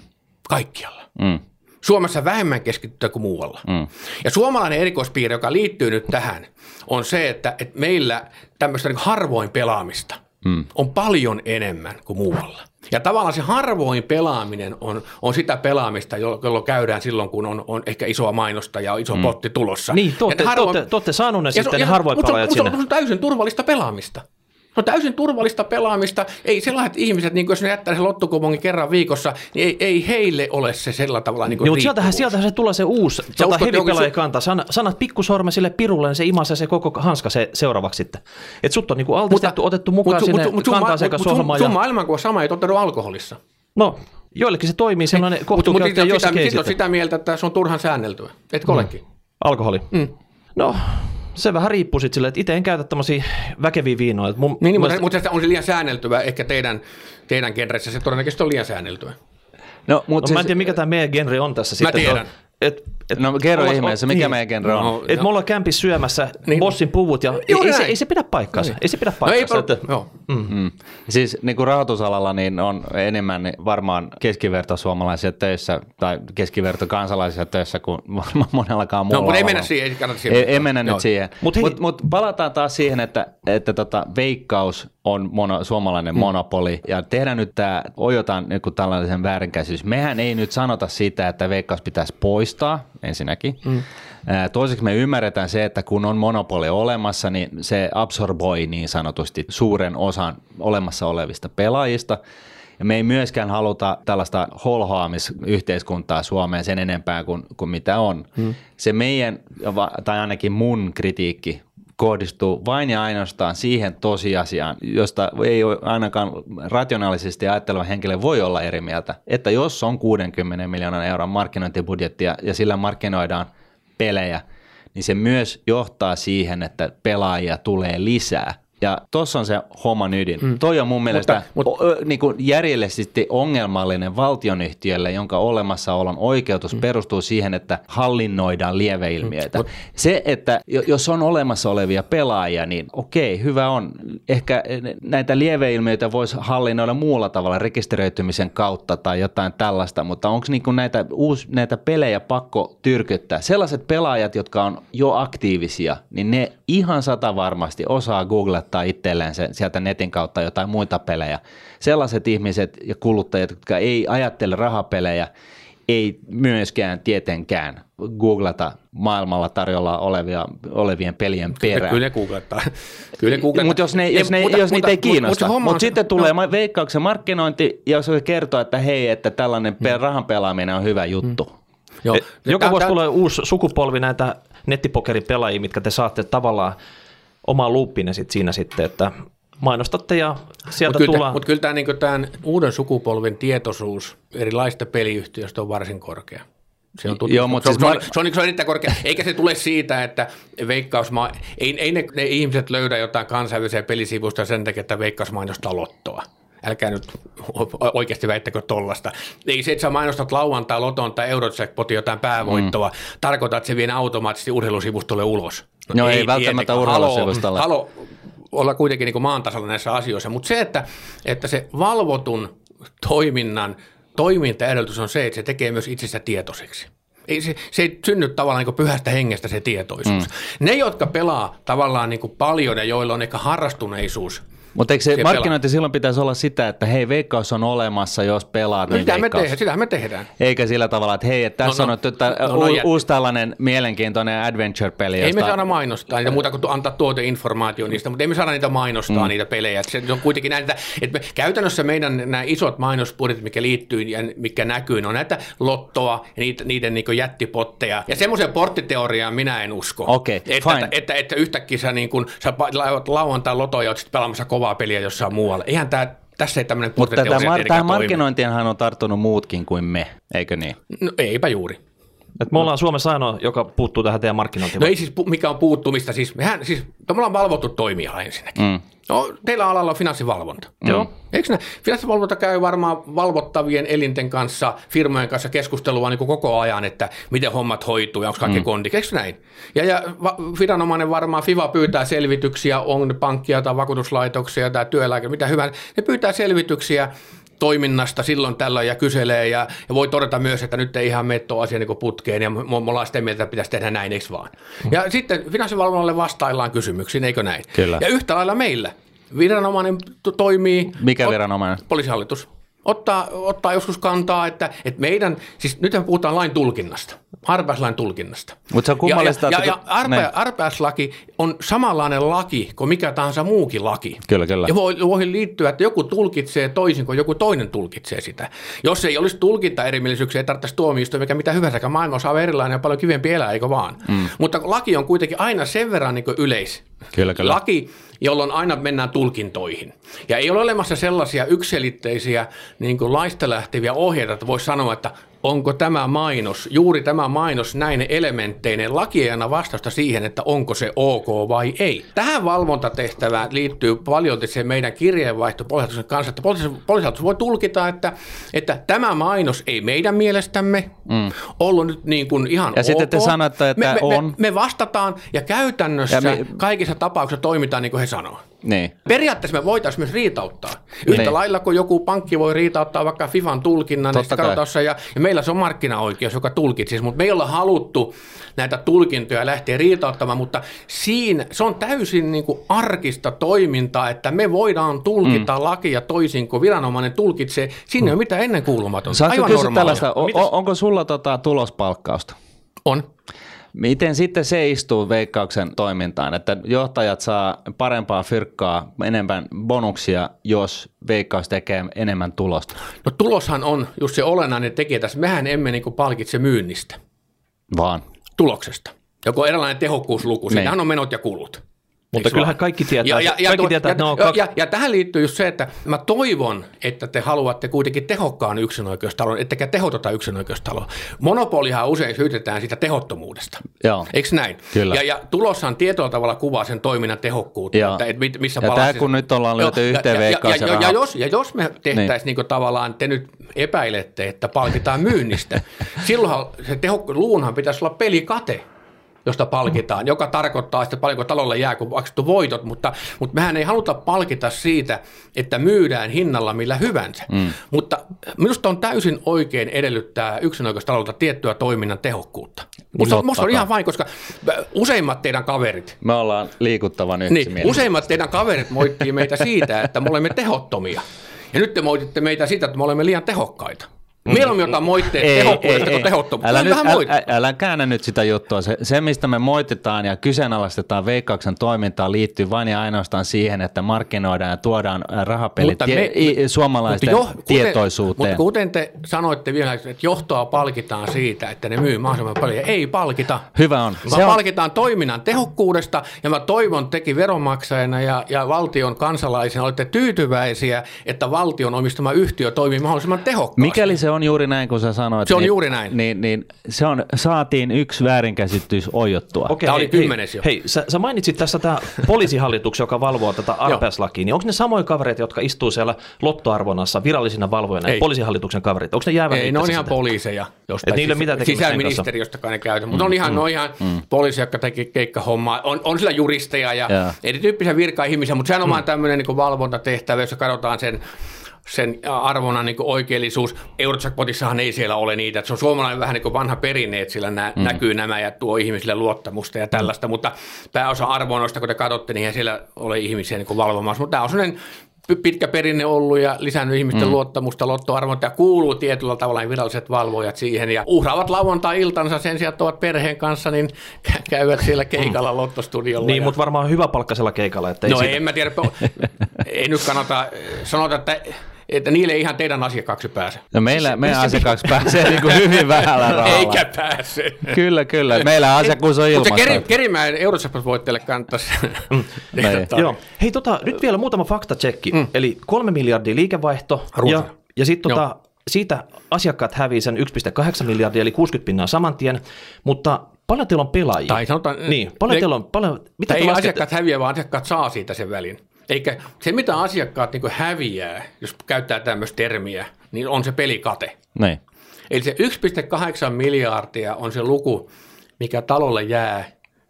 kaikkialla. Mm. Suomessa vähemmän keskittyä kuin muualla. Mm. Ja suomalainen erikoispiirre, joka liittyy nyt tähän, on se, että, että meillä tämmöistä niin harvoin pelaamista mm. on paljon enemmän kuin muualla. Ja tavallaan se harvoin pelaaminen on, on sitä pelaamista, jolloin käydään silloin, kun on, on ehkä isoa mainosta ja iso mm. potti tulossa. Niin, te olette, harvoin... te saaneet ne sitten ne harvoin pelaajat sinne. Se on täysin turvallista pelaamista. No täysin turvallista pelaamista. Ei sellaiset ihmiset, niin jos ne jättää sen lottukupongin kerran viikossa, niin ei, ei heille ole se sellä tavalla niin niin, mutta sieltähän, sieltähän se tulee se uusi tota, hevipelaaja kanta. San, sanat pikkusorme sille pirulle, niin se imasee se koko hanska se seuraavaksi sitten. Et sut on niin kuin altistettu, mutta, otettu mukaan mut, sinne mut, kantaan sekä sohmaan. Sun, sun maailmankuva sama ei toteudu alkoholissa. No, joillekin se toimii sellainen kohtuukäyttäjä jossakin. Mutta on sitä mieltä, että se on turhan säänneltyä. Etkö mm. olekin? Alkoholi? Mm. No, se vähän riippuu sitten silleen, että itse en käytä tämmöisiä väkeviä viinoja. Mun, niin, niin mielestä... mutta, mutta on se liian säänneltyä, ehkä teidän, teidän genressä se todennäköisesti on liian säänneltyä. No, mutta no, siis... mä en tiedä, mikä tämä meidän genre on tässä mä sitten. Mä tiedän. Et, et, no kerro ihmeessä, mikä niin, meidän genre on. No, et no. me ollaan kämpissä syömässä niin. bossin puvut ja ei, ei, se, ei se pidä paikkaansa. Niin. Ei se pidä paikkaansa. No, ei, että, joo. Mm. Mm. Siis niin kuin rahoitusalalla niin on enemmän niin varmaan keskiverto suomalaisia töissä tai keskiverto kansalaisia töissä kuin varmaan monellakaan muulla. No, mutta ei mennä siihen. Ei, siihen. ei, ei mennä nyt siihen. Mutta mut, mut palataan taas siihen, että, että tota, veikkaus on mono, suomalainen mm. monopoli ja tehdään nyt tämä, ojotaan niin tällaisen väärinkäsitys. Mehän ei nyt sanota sitä, että veikkaus pitäisi poistaa ensinnäkin. Mm. Toiseksi me ymmärretään se, että kun on monopoli olemassa, niin se absorboi niin sanotusti suuren osan olemassa olevista pelaajista. Ja me ei myöskään haluta tällaista holhoamisyhteiskuntaa Suomeen sen enempää kuin, kuin mitä on. Hmm. Se meidän, tai ainakin mun kritiikki kohdistuu vain ja ainoastaan siihen tosiasiaan, josta ei ainakaan rationaalisesti ajatteleva henkilö voi olla eri mieltä, että jos on 60 miljoonan euron markkinointibudjettia ja sillä markkinoidaan pelejä, niin se myös johtaa siihen, että pelaajia tulee lisää. Ja tuossa on se homman ydin. Mm. Toi on mun mielestä mutta, mutta, niin kuin järjellisesti ongelmallinen valtionyhtiölle, jonka olemassaolon oikeutus mm. perustuu siihen, että hallinnoidaan lieveilmiöitä. Mm. Se, että jos on olemassa olevia pelaajia, niin okei, hyvä on. Ehkä näitä lieveilmiöitä voisi hallinnoida muulla tavalla rekisteröitymisen kautta tai jotain tällaista, mutta onko niin kuin näitä, uus, näitä pelejä pakko tyrkyttää? Sellaiset pelaajat, jotka on jo aktiivisia, niin ne ihan sata varmasti osaa googlata ostaa itselleen se, sieltä netin kautta jotain muita pelejä. Sellaiset ihmiset ja kuluttajat, jotka ei ajattele rahapelejä, ei myöskään tietenkään googlata maailmalla tarjolla olevia, olevien pelien perään. Kyllä ne googlettaa. Kyllä ne googlettaa. Mutta jos, ne, jos, ne, mutta, jos mutta, niitä ei kiinnosta. Mutta mut sitten tulee no. veikkauksen markkinointi, jos se kertoo, että hei, että tällainen hmm. rahan pelaaminen on hyvä juttu. Hmm. Joo. Joka vuosi tulee uusi sukupolvi näitä nettipokeripelaajia, mitkä te saatte tavallaan oma luuppinne sit siinä sitten, että mainostatte ja sieltä mut tullaan. Mutta kyllä tämä niinku tämän uuden sukupolven tietoisuus erilaisista peliyhtiöistä on varsin korkea. Se on, Joo, mutta se, siis on, mar- se, on, se on erittäin korkea. Eikä se tule siitä, että veikkausma... Ei, ei ne, ne ihmiset löydä jotain kansainvälisiä pelisivusta sen takia, että veikkaus mainostaa lottoa älkää nyt oikeasti väittäkö tollasta. Ei se, että sä mainostat lauantai, loton tai eurojackpotin jotain päävoittoa, mm. tarkoittaa, että se vie automaattisesti urheilusivustolle ulos. No, no ei, ei välttämättä urheilusivustolle. Halo, halo, olla kuitenkin niin maan tasalla näissä asioissa, mutta se, että, että se valvotun toiminnan toimintaedellytys on se, että se tekee myös itsensä tietoiseksi. Ei, se, se ei synny tavallaan niin pyhästä hengestä se tietoisuus. Mm. Ne, jotka pelaa tavallaan niin paljon ja joilla on ehkä harrastuneisuus – Mutta eikö se markkinointi silloin pitäisi olla sitä, että hei, veikkaus on olemassa, jos pelaat, No niin sitä me, tehdään, sitähän me tehdään. Eikä sillä tavalla, että hei, että tässä No, no, on nyt että no, no, u- uusi tällainen mielenkiintoinen adventure-peli. Ei me josta- saada mainostaa niitä muuta kuin antaa tuoteinformaatio niistä, mutta ei me saada niitä mainostaa, mm. niitä pelejä. Se on kuitenkin näitä, että me, käytännössä meidän nämä isot mainosbudjetit, mikä liittyy ja mikä näkyy, ne on näitä lottoa ja niitä, niiden niin jättipotteja. Ja semmoisen porttiteoriaan minä en usko. Okei, että, fine. että, että, että, yhtäkkiä sä, niin kun, sä lauantai lotoja ja oot sitten pelaamassa kovaa peliä jossain muualla. Eihän tämä, tässä ei tämmöinen Mutta porttiteoria tätä mar- tietenkään tähän toimi. markkinointiinhan on tarttunut muutkin kuin me, eikö niin? No, eipä juuri. Et me ollaan Suomessa ainoa, joka puuttuu tähän teidän markkinointiin. No ei siis, pu- mikä on puuttumista, siis mehän, siis me ollaan valvottu toimiala ensinnäkin. Mm. No, teillä alalla on finanssivalvonta. Joo. Eikö ne? Finanssivalvonta käy varmaan valvottavien elinten kanssa, firmojen kanssa keskustelua niin kuin koko ajan, että miten hommat hoituu ja onko kaikki mm. kondi. Eikö näin? Ja, ja va- viranomainen varmaan, FIVA pyytää selvityksiä, on pankkia tai vakuutuslaitoksia tai työeläke, mitä hyvää. Ne pyytää selvityksiä toiminnasta silloin tällöin ja kyselee ja, ja voi todeta myös, että nyt ei ihan mene tuo asia niin putkeen ja me, me ollaan sitä mieltä, että pitäisi tehdä näin, eikö vaan? Mm. Ja sitten finanssivalvonnalle vastaillaan kysymyksiin, eikö näin? Kyllä. Ja yhtä lailla meillä. Viranomainen to- toimii. Mikä viranomainen? Poliisihallitus. Ottaa, ottaa joskus kantaa, että, että meidän, siis nyt puhutaan lain tulkinnasta, arpääslain tulkinnasta. Mut se on kummallista, ja, ja, ja, ja ne. arpääslaki on samanlainen laki kuin mikä tahansa muukin laki. Kyllä, kyllä. Ja voi, voi liittyä, että joku tulkitsee toisin kuin joku toinen tulkitsee sitä. Jos ei olisi tulkinta erimielisyyksiä, ei tarvitsisi tuomioistuin mikä mitä hyvänsä. Maailma on erilainen ja paljon kivempi elää, eikö vaan? Mm. Mutta laki on kuitenkin aina sen verran niin yleis. Kyllä, kyllä. Laki, jolloin aina mennään tulkintoihin. Ja ei ole olemassa sellaisia yksilitteisiä niin kuin laista lähteviä ohjeita, että voisi sanoa, että onko tämä mainos, juuri tämä mainos näin elementteineen laki ei anna vastausta siihen, että onko se ok vai ei. Tähän valvontatehtävään liittyy paljon se meidän kirjeenvaihto poliisihallituksen kanssa, että poliisi- poliisihallitus voi tulkita, että, että tämä mainos ei meidän mielestämme mm. ollut nyt niin kuin ihan Ja ok. sitten te sanotte, että me, me, on. Me, me vastataan ja käytännössä Ja me- kaikissa tapauksissa toimitaan niin kuin he sanoo. Niin. Periaatteessa me voitaisiin myös riitauttaa. Yhtä Niin. lailla kuin joku pankki voi riitauttaa vaikka FIFAn tulkinnan, Totta ja, ja meillä se on markkinaoikeus, joka tulkitsisi, mutta me ei olla haluttu näitä tulkintoja lähteä riitauttamaan, mutta siinä se on täysin niin kuin arkista toimintaa, että me voidaan tulkita mm. lakia toisin kuin viranomainen tulkitsee. Siinä ei ole mitään ennenkuulumatonta. Aivan tällaista, o- o- onko sulla tota tulospalkkausta? On. Miten sitten se istuu veikkauksen toimintaan, että johtajat saa parempaa fyrkkaa, enemmän bonuksia, jos veikkaus tekee enemmän tulosta? No tuloshan on just se olennainen tekijä tässä. Mehän emme niin kuin palkitse myynnistä. Vaan. tuloksesta. Joko erilainen tehokkuusluku, Niin. siinähän on menot ja kulut. Mutta Eiks kyllähän vaan? kaikki tietää, ja, ja, ja, kaikki tietää ja, että ne on ja, kaksi... ja, ja tähän liittyy just se, että mä toivon, että te haluatte kuitenkin tehokkaan yksinoikeustalon, ettekä tehotota yksinoikeustaloa. Monopolihan usein syytetään sitä tehottomuudesta. Joo. Eikö näin? Kyllä. Ja, ja tuloshan tietyllä tavalla kuvaa sen toiminnan tehokkuutta, Joo. että et mit- missä Ja tää kun nyt ollaan lyöty ja- yhteen ja, ja, ja ja, ja, jos, ja jos me tehtäisiin niin. niin tavallaan, te nyt epäilette, että palkitaan myynnistä, silloinhan se tehokku, luunhan pitäisi olla pelikate josta palkitaan, joka tarkoittaa sitten paljonko talolle jää, kun maksettu voitot, mutta, mutta mehän ei haluta palkita siitä, että myydään hinnalla millä hyvänsä. Mm. Mutta minusta on täysin oikein edellyttää yksinäköistaloutta tiettyä toiminnan tehokkuutta. Musta, musta on ihan vain, koska useimmat teidän kaverit, Me ollaan liikuttavan niin, yksimielisiä. useimmat teidän kaverit moittii meitä siitä, että me olemme tehottomia. Ja nyt te moititte meitä siitä, että me olemme liian tehokkaita. Mieluummin otan moitteet tehokkuudesta kuin tehottomuudesta. Älä, nyt, älä, älä, älä käännä nyt sitä juttua. Se, se, mistä me moititaan ja kyseenalaistetaan veikkauksen toimintaa, liittyy vain ja ainoastaan siihen, että markkinoidaan ja tuodaan rahapelit Mutta tie, me- i, suomalaisten Mutta jo- tietoisuuteen. Kuten, mutta kuten te sanoitte vielä, että johtoa palkitaan siitä, että ne myy mahdollisimman paljon. Ei palkita. Hyvä on. Se on palkitaan toiminnan tehokkuudesta ja mä toivon teki veronmaksajana ja, ja valtion kansalaisina olette tyytyväisiä, että valtion omistama yhtiö toimii mahdollisimman tehokkaasti. Mikäli se on juuri näin, kun sä sanoit. Se on niin, juuri näin. Niin, niin se on, saatiin yksi väärinkäsitys oijottua. Okei, Tämä hei, oli kymmenes hei, jo. Hei, sä, sä mainitsit tässä tämä poliisihallitus, joka valvoo tätä arpääslakia, niin onko ne samoja kavereita, jotka istuu siellä lottoarvonnassa virallisina valvojana, Ei. poliisihallituksen kavereita? Onko ne jäävät Ei, ne on ihan poliiseja. Jostain Et niillä tekemistä sen Sisäministeriöstäkään ne käytä, mutta on ihan, mm, ne on ihan mm. poliisi, jotka teki keikkahommaa. On, on sillä juristeja ja Joo. erityyppisiä virka-ihmisiä, mutta sehän on mm. vaan tämmöinen niin valvontatehtävä, jossa katsotaan sen sen arvona niin oikeellisuus. Eurojackpotissahan ei siellä ole niitä. Että se on suomalainen vähän niin kuin vanha perinne, että sillä nä- mm. näkyy nämä ja tuo ihmisille luottamusta ja tällaista. Mutta pääosa arvonoista, kun te katsotte, niin ei siellä ole ihmisiä niin valvomassa. Mutta tämä on sellainen pitkä perinne ollut ja lisännyt ihmisten mm. luottamusta lottoarvot ja kuuluu tietyllä tavalla viralliset valvojat siihen ja uhraavat lauantai-iltansa sen sijaan, että ovat perheen kanssa, niin käyvät siellä keikalla mm. lottostudiolla. Niin, ja... mutta varmaan hyvä palkkasella keikalla. Että ei no siitä... en mä tiedä, ei nyt kannata sanota, että että niille ei ihan teidän asiakkaaksi pääse. No meillä, meidän asiakkaaksi pääsee niin kuin hyvin vähällä rahalla. Eikä pääse. Kyllä, kyllä. Meillä asiakkuus on ilmasta. Mutta se Kerimäen Eurotsappas-voitteelle kannattaisi mm. Joo. Hei, tota, nyt vielä muutama faktatsekki. Mm. Eli kolme miljardia liikevaihto. Ja, ja sitten tota, siitä asiakkaat hävii sen 1,8 miljardia, eli 60 pinnaa saman tien, mutta paljon teillä on pelaajia? Tai sanotaan, niin, paljon ne, teillä on, paljon, mitä ei asiakkaat häviä, vaan asiakkaat saa siitä sen välin. Eikä se, mitä asiakkaat niin häviää, jos käyttää tämmöistä termiä, niin on se pelikate. Näin. Eli se 1,8 miljardia on se luku, mikä talolle jää,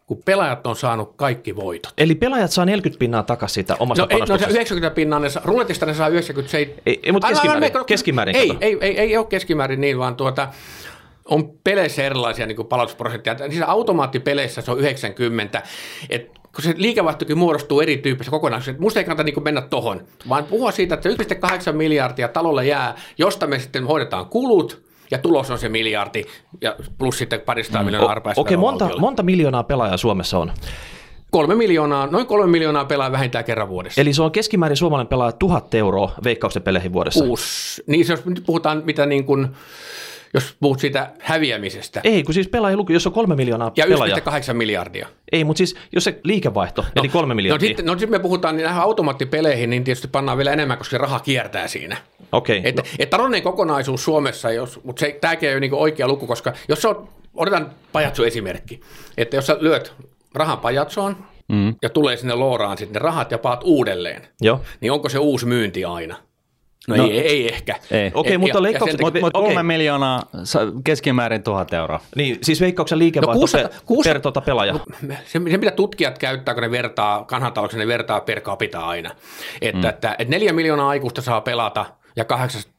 kun pelaajat on saanut kaikki voitot. Eli pelaajat saa 40 pinnaa takaisin siitä omasta no, ei, no se 90 pinnaa, ne saa, ruletista ne saa 97. Ei, ei mutta keskimäärin, aivan, aivan, keskimäärin ei, ei, ei, ei, ole keskimäärin niin, vaan tuota, on peleissä erilaisia niin palautusprosentteja. Siis automaattipeleissä se on 90, että kun se liikevaihtokin muodostuu erityyppisessä kokonaisuudessa. Musta ei kannata niin mennä tohon, vaan puhua siitä, että 1,8 miljardia talolle jää, josta me sitten hoidetaan kulut, ja tulos on se miljardi, ja plus sitten parista mm. miljoonaa arpaista. Okei, okay, monta, monta miljoonaa pelaajaa Suomessa on? Kolme miljoonaa, noin kolme miljoonaa pelaa vähintään kerran vuodessa. Eli se on keskimäärin suomalainen pelaaja tuhat euroa veikkauksen peleihin vuodessa? Uus. Niin, jos nyt puhutaan mitä niin kuin, jos puhut siitä häviämisestä. Ei, kun siis luku, jos on kolme miljoonaa Ja 1,8 miljardia. Ei, mutta siis jos se liikevaihto, no, eli kolme no miljardia. No sitten, no sitten me puhutaan niin näihin automaattipeleihin, niin tietysti pannaan vielä enemmän, koska se raha kiertää siinä. Okei. Okay, että no. et taloudellinen kokonaisuus Suomessa, jos, mutta se, tämäkin ei ole niin oikea luku, koska jos se on, otetaan pajatso esimerkki, että jos sä lyöt rahan pajatsoon, mm. ja tulee sinne looraan sitten ne rahat ja paat uudelleen, Joo. niin onko se uusi myynti aina? No, no ei, ei ehkä. Ei. Okei, okay, mutta leikkaukset... Mutta mut kolme okay. miljoonaa keskimäärin tuhat euroa. Niin, siis veikkauksen liikevaihto no, 600, per, 600, per tuota pelaaja. No, se, se, mitä tutkijat käyttää, kun ne vertaa, kanhantalouksia, ne vertaa per capita aina. Että, mm. että, että neljä miljoonaa aikuista saa pelata ja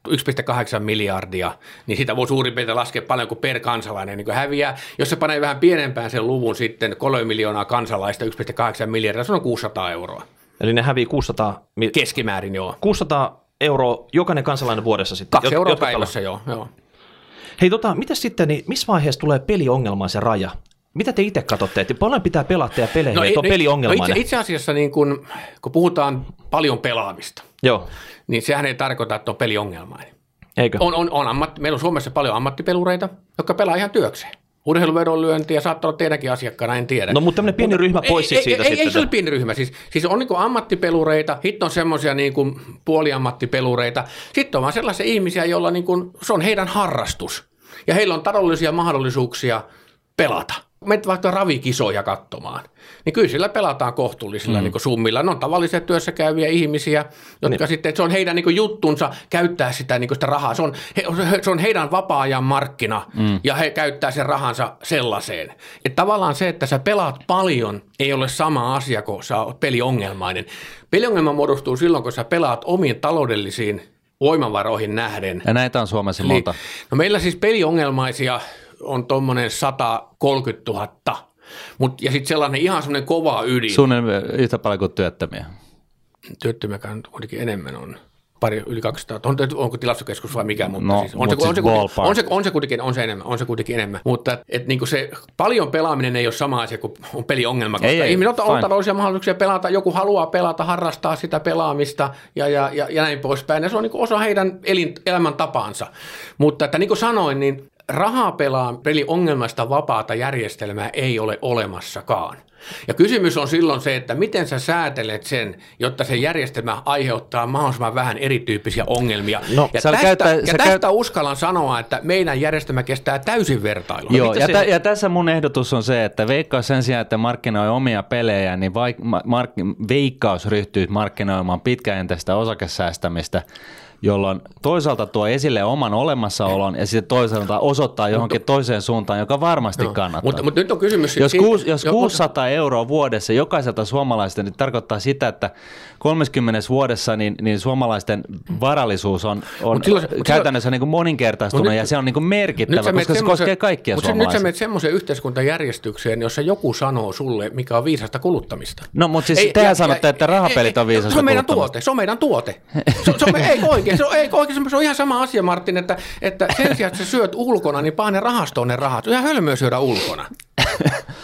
1,8 miljardia, niin sitä voi suurin piirtein laskea paljon kuin per kansalainen niin häviää. Jos se panee vähän pienempään sen luvun sitten, 3 miljoonaa kansalaista, 1,8 miljardia, se on 600 euroa. Eli ne hävii 600... Keskimäärin, joo. 600 euroa jokainen kansalainen vuodessa sitten. Kaksi euroa päivässä, joo, joo. Hei, tota, mitä sitten, niin missä vaiheessa tulee peliongelmaan se raja? Mitä te itse katsotte, että paljon pitää pelata ja peleihin, no, että on no, peliongelmainen? No itse, itse asiassa niin kun, kun puhutaan paljon pelaamista, Joo. niin sehän ei tarkoita, että on peliongelmainen. Eikö? On, on, on ammatti, meillä on Suomessa paljon ammattipelureita, jotka pelaa ihan työkseen urheiluvedonlyöntiä, saattaa olla teidänkin asiakkaana, en tiedä. No mutta tämmöinen pieni ryhmä pois ei, siitä ei, sitten. Ei, ei se ole pieni ryhmä, siis, siis on niin ammattipelureita, sitten on semmoisia niin puoliammattipelureita, sitten on vaan sellaisia ihmisiä, joilla niin kuin, se on heidän harrastus ja heillä on taloudellisia mahdollisuuksia pelata menet vaikka ravikisoja katsomaan, niin kyllä sillä pelataan kohtuullisilla mm. niin summilla. Ne on tavalliset työssä käyviä ihmisiä, jotka niin. sitten, että se on heidän niin juttunsa käyttää sitä, niin sitä rahaa. Se on, he, se on heidän vapaa-ajan markkina mm. ja he käyttää sen rahansa sellaiseen. Että tavallaan se, että sä pelaat paljon, ei ole sama asia kuin sä oot peliongelmainen. Peliongelma muodostuu silloin, kun sä pelaat omiin taloudellisiin voimavaroihin nähden. Ja näitä on Suomessa monta. No meillä siis peliongelmaisia on tuommoinen 130 000. Mut, ja sitten sellainen ihan semmoinen kova ydin. Suunnilleen yhtä paljon kuin työttömiä. Työttömiä kuitenkin enemmän on pari yli 200, on, onko tilastokeskus vai mikä, mutta no, siis on, se, on, se, on, se, on, se, kuitenkin, on se enemmän, on se kuitenkin enemmän. Mutta et, niin se paljon pelaaminen ei ole sama asia kuin on peliongelma, koska ei, ihmiset on taloudellisia mahdollisuuksia pelata, joku haluaa pelata, harrastaa sitä pelaamista ja, ja, ja, ja näin poispäin. Ja se on niin osa heidän elin, elämäntapaansa. Mutta että niin kuin sanoin, niin rahapelaa ongelmasta vapaata järjestelmää ei ole olemassakaan. Ja kysymys on silloin se, että miten sä säätelet sen, jotta se järjestelmä aiheuttaa mahdollisimman vähän erityyppisiä ongelmia. No, ja tästä, käyttä, ja tästä käyt... uskallan sanoa, että meidän järjestelmä kestää täysin vertailua. Joo, ja, t- ja tässä mun ehdotus on se, että Veikkaus sen sijaan, että markkinoi omia pelejä, niin vaik- mark- Veikkaus ryhtyy markkinoimaan pitkäjänteistä osakesäästämistä jolloin toisaalta tuo esille oman olemassaolon ja sitten toisaalta osoittaa johonkin toiseen suuntaan, joka varmasti no, kannattaa. Mutta, mutta nyt on kysymys... Jos, kuus, jos 600 euroa vuodessa jokaiselta suomalaista, niin tarkoittaa sitä, että 30 vuodessa niin, niin suomalaisten varallisuus on, on silloin, käytännössä niin kuin moninkertaistunut ja se on niin kuin merkittävä, koska se koskee kaikkia mutta suomalaisia. Nyt sä menet semmoiseen yhteiskuntajärjestykseen, jossa joku sanoo sulle, mikä on viisasta kuluttamista. No, mutta siis tehän sanotte, että rahapelit on viisasta Se on meidän tuote, se on meidän tuote. Se, se on, ei oikein, se on, ei oikein, se on ihan sama asia, Martin, että, että sen sijaan, että sä syöt ulkona, niin pane rahastoon ne rahat. Ihan hölmöä syödä ulkona.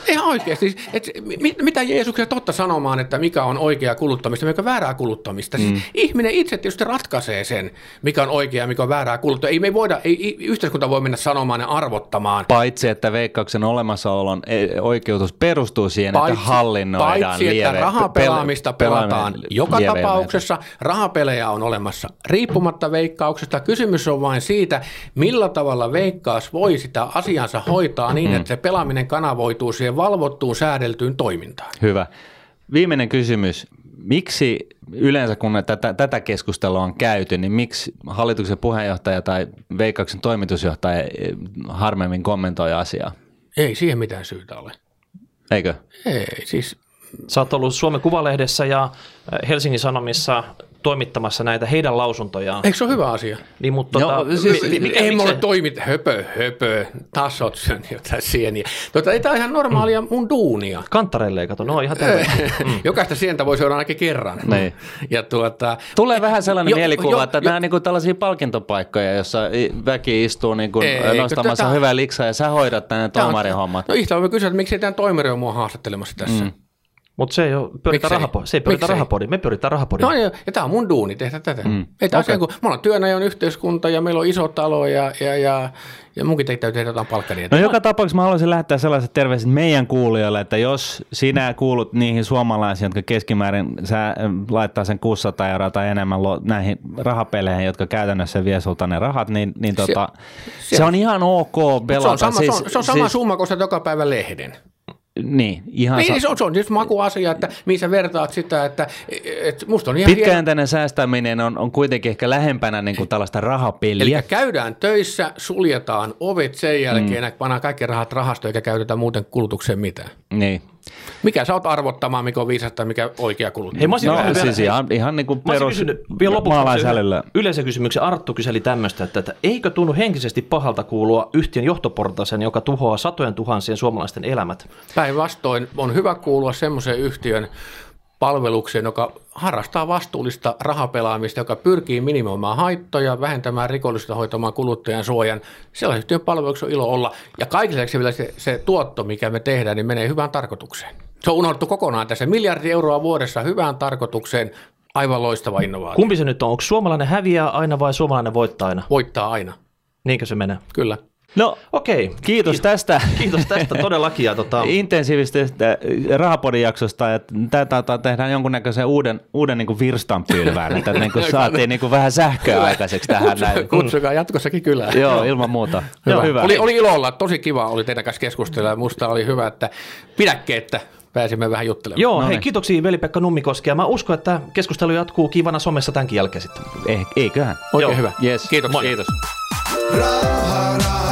Ihan oikeasti. Et, mit, mitä Jeesuksen totta sanomaan, että mikä on oikea kuluttamista, mikä on väärää kuluttamista. Siis mm. ihminen itse tietysti ratkaisee sen, mikä on oikea ja mikä on väärää kuluttamista. Ei me voida, ei, yhteiskunta voi mennä sanomaan ja arvottamaan. Paitsi, että veikkauksen olemassaolon e, oikeutus perustuu siihen, paitsi, että hallinnoidaan Paitsi, lieve, että rahapelaamista pelataan joka tapauksessa. Rahapelejä on olemassa riippumatta veikkauksesta. Kysymys on vain siitä, millä tavalla veikkaus voi sitä asiansa hoitaa niin, mm. että se pelaaminen kanavoituu siihen valvottuun säädeltyyn toimintaan. Hyvä. Viimeinen kysymys. Miksi yleensä kun tätä, tätä keskustelua on käyty, niin miksi hallituksen puheenjohtaja tai Veikkauksen toimitusjohtaja harmemmin kommentoi asiaa? Ei siihen mitään syytä ole. Eikö? Ei, siis... Sä oot ollut Suomen Kuvalehdessä ja Helsingin Sanomissa toimittamassa näitä heidän lausuntojaan. Eikö se ole hyvä asia? Niin, mutta tota, no, siis, mi, mi, ei mulle toimit, höpö, höpö, tasot sen jotain sieniä. Tota, ei tämä ihan normaalia mm. mun duunia. Kantareille kato, no ihan mm. Jokaista sientä voi seurata ainakin kerran. Niin. Ja tuota, Tulee vähän sellainen jo, mielikuva, jo, että jo, nämä on niin tällaisia palkintopaikkoja, jossa väki istuu niin kuin ei, nostamassa tätä, hyvää liksaa ja sä hoidat tänne toimarihommat. No ihtä voi kysyä, että miksi ei tämän toimari ole mua haastattelemassa tässä. Mm. Mutta se ei ole, pyöritään rahapodi. Se ei pyöritä rahapodi. Me pyöritään rahapodi. No ja, ja tämä on mun duuni tehdä tätä. Mm. Ei okay. sen, kun me ollaan työnäjön yhteiskunta ja meillä on iso talo ja, ja, ja, ja munkin täytyy tehdä jotain palkkania. No joka tapauksessa mä haluaisin lähettää sellaiset terveiset meidän kuulijoille, että jos sinä kuulut niihin suomalaisiin, jotka keskimäärin sä laittaa sen 600 euroa tai enemmän näihin rahapeleihin, jotka käytännössä vie sulta ne rahat, niin, niin tota, se, se, on ihan ok pelata. Se on sama, siis, se on, se on sama siis, summa, kun joka päivä lehden. Niin, ihan niin, sa- se, on, just makuasia, että mihin sä vertaat sitä, että, että musta on ihan Pitkäjänteinen hieno... säästäminen on, on kuitenkin ehkä lähempänä niin kuin tällaista rahapeliä. Eli käydään töissä, suljetaan ovet sen jälkeen, mm. pannaan kaikki rahat rahastoon eikä käytetä muuten kulutukseen mitään. Niin. Mikä sä oot arvottamaan, mikä on viisasta, mikä oikea kulutus? Hei, mä no, siis ihan, ihan niin kuin perus vielä Yleisen kysymyksen Arttu kyseli tämmöistä, että, että eikö tunnu henkisesti pahalta kuulua yhtiön johtoportaisen, joka tuhoaa satojen tuhansien suomalaisten elämät? Päinvastoin on hyvä kuulua semmoiseen yhtiön palvelukseen, joka harrastaa vastuullista rahapelaamista, joka pyrkii minimoimaan haittoja, vähentämään rikollisuutta, hoitamaan kuluttajan suojan. Sellaisen yhtiön palveluksi on ilo olla. Ja kaikille vielä se, se tuotto, mikä me tehdään, niin menee hyvään tarkoitukseen. Se on unohdettu kokonaan tässä. Miljardi euroa vuodessa hyvään tarkoitukseen. Aivan loistava innovaatio. Kumpi se nyt on? Onko suomalainen häviää aina vai suomalainen voittaa aina? Voittaa aina. Niinkö se menee? Kyllä. No okei, okay. kiitos tästä. Kiitos tästä todellakin. Ja tota... Intensiivisestä rahapodin jaksosta. Tätä tehdään jonkunnäköisen uuden, uuden niin virstanpylvään, että niin kuin saatiin niin kuin vähän sähköä aikaiseksi tähän. Kutsukaa, näin. kutsukaa jatkossakin kyllä. Joo, ilman muuta. Hyvä. Joo, hyvä. Oli, oli ilo olla, tosi kiva oli teidän kanssa keskustella. Musta oli hyvä, että pidäkkeettä pääsimme vähän juttelemaan. Joo, no hei, niin. kiitoksia Veli-Pekka Nummikoski. Ja mä uskon, että keskustelu jatkuu kivana somessa tämänkin jälkeen sitten. Eh, eiköhän. Oikein Joo. hyvä. Yes. Kiitos. Kiitos. Raha, raha, raha,